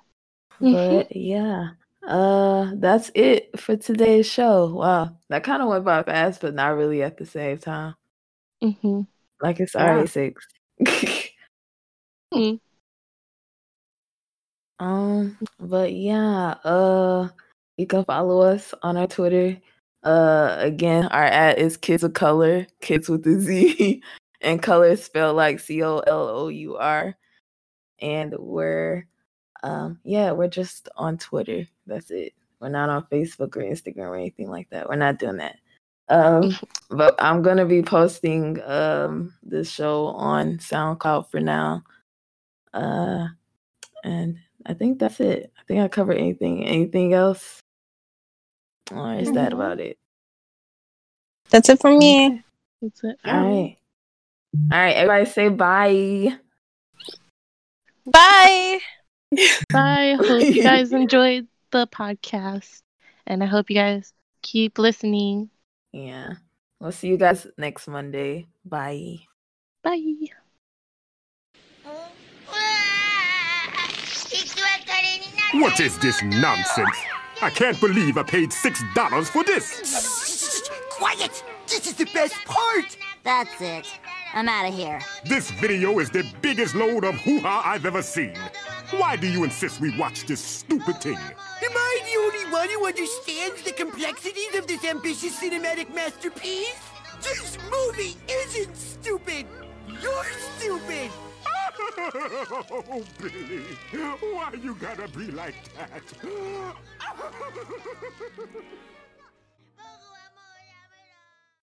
Speaker 2: But yeah, uh, that's it for today's show. Wow, that kind of went by fast, but not really at the same time.
Speaker 3: hmm
Speaker 2: Like it's
Speaker 1: Yeah.
Speaker 2: already six.
Speaker 3: Mm.
Speaker 2: Um, but yeah, uh, you can follow us on our Twitter. Uh, again, our ad is Kids of Color, Kids with a Z, and color spelled like C O L O U R. And we're, um, yeah, we're just on Twitter. That's it. We're not on Facebook or Instagram or anything like that. We're not doing that. Um, but I'm gonna be posting um this show on SoundCloud for now. Uh, and I think that's it. I think I covered anything. Anything else? Or is that
Speaker 3: mm-hmm.
Speaker 2: about it?
Speaker 5: That's it for me.
Speaker 3: That's it.
Speaker 2: All right. All right, everybody say bye.
Speaker 5: Bye.
Speaker 3: Bye. Hope you guys enjoyed the podcast. And I hope you guys keep listening.
Speaker 2: Yeah. We'll see you guys next Monday. Bye.
Speaker 3: Bye.
Speaker 7: What is this nonsense? I can't believe I paid six dollars for this.
Speaker 8: Quiet! This is the best part!
Speaker 9: That's it. I'm out of here.
Speaker 7: This video is the biggest load of hoo-ha I've ever seen. Why do you insist we watch this stupid thing?
Speaker 8: Am I the only one who understands the complexities of this ambitious cinematic masterpiece? This movie isn't stupid! You're stupid!
Speaker 7: Oh, Billy, why you gotta be like that?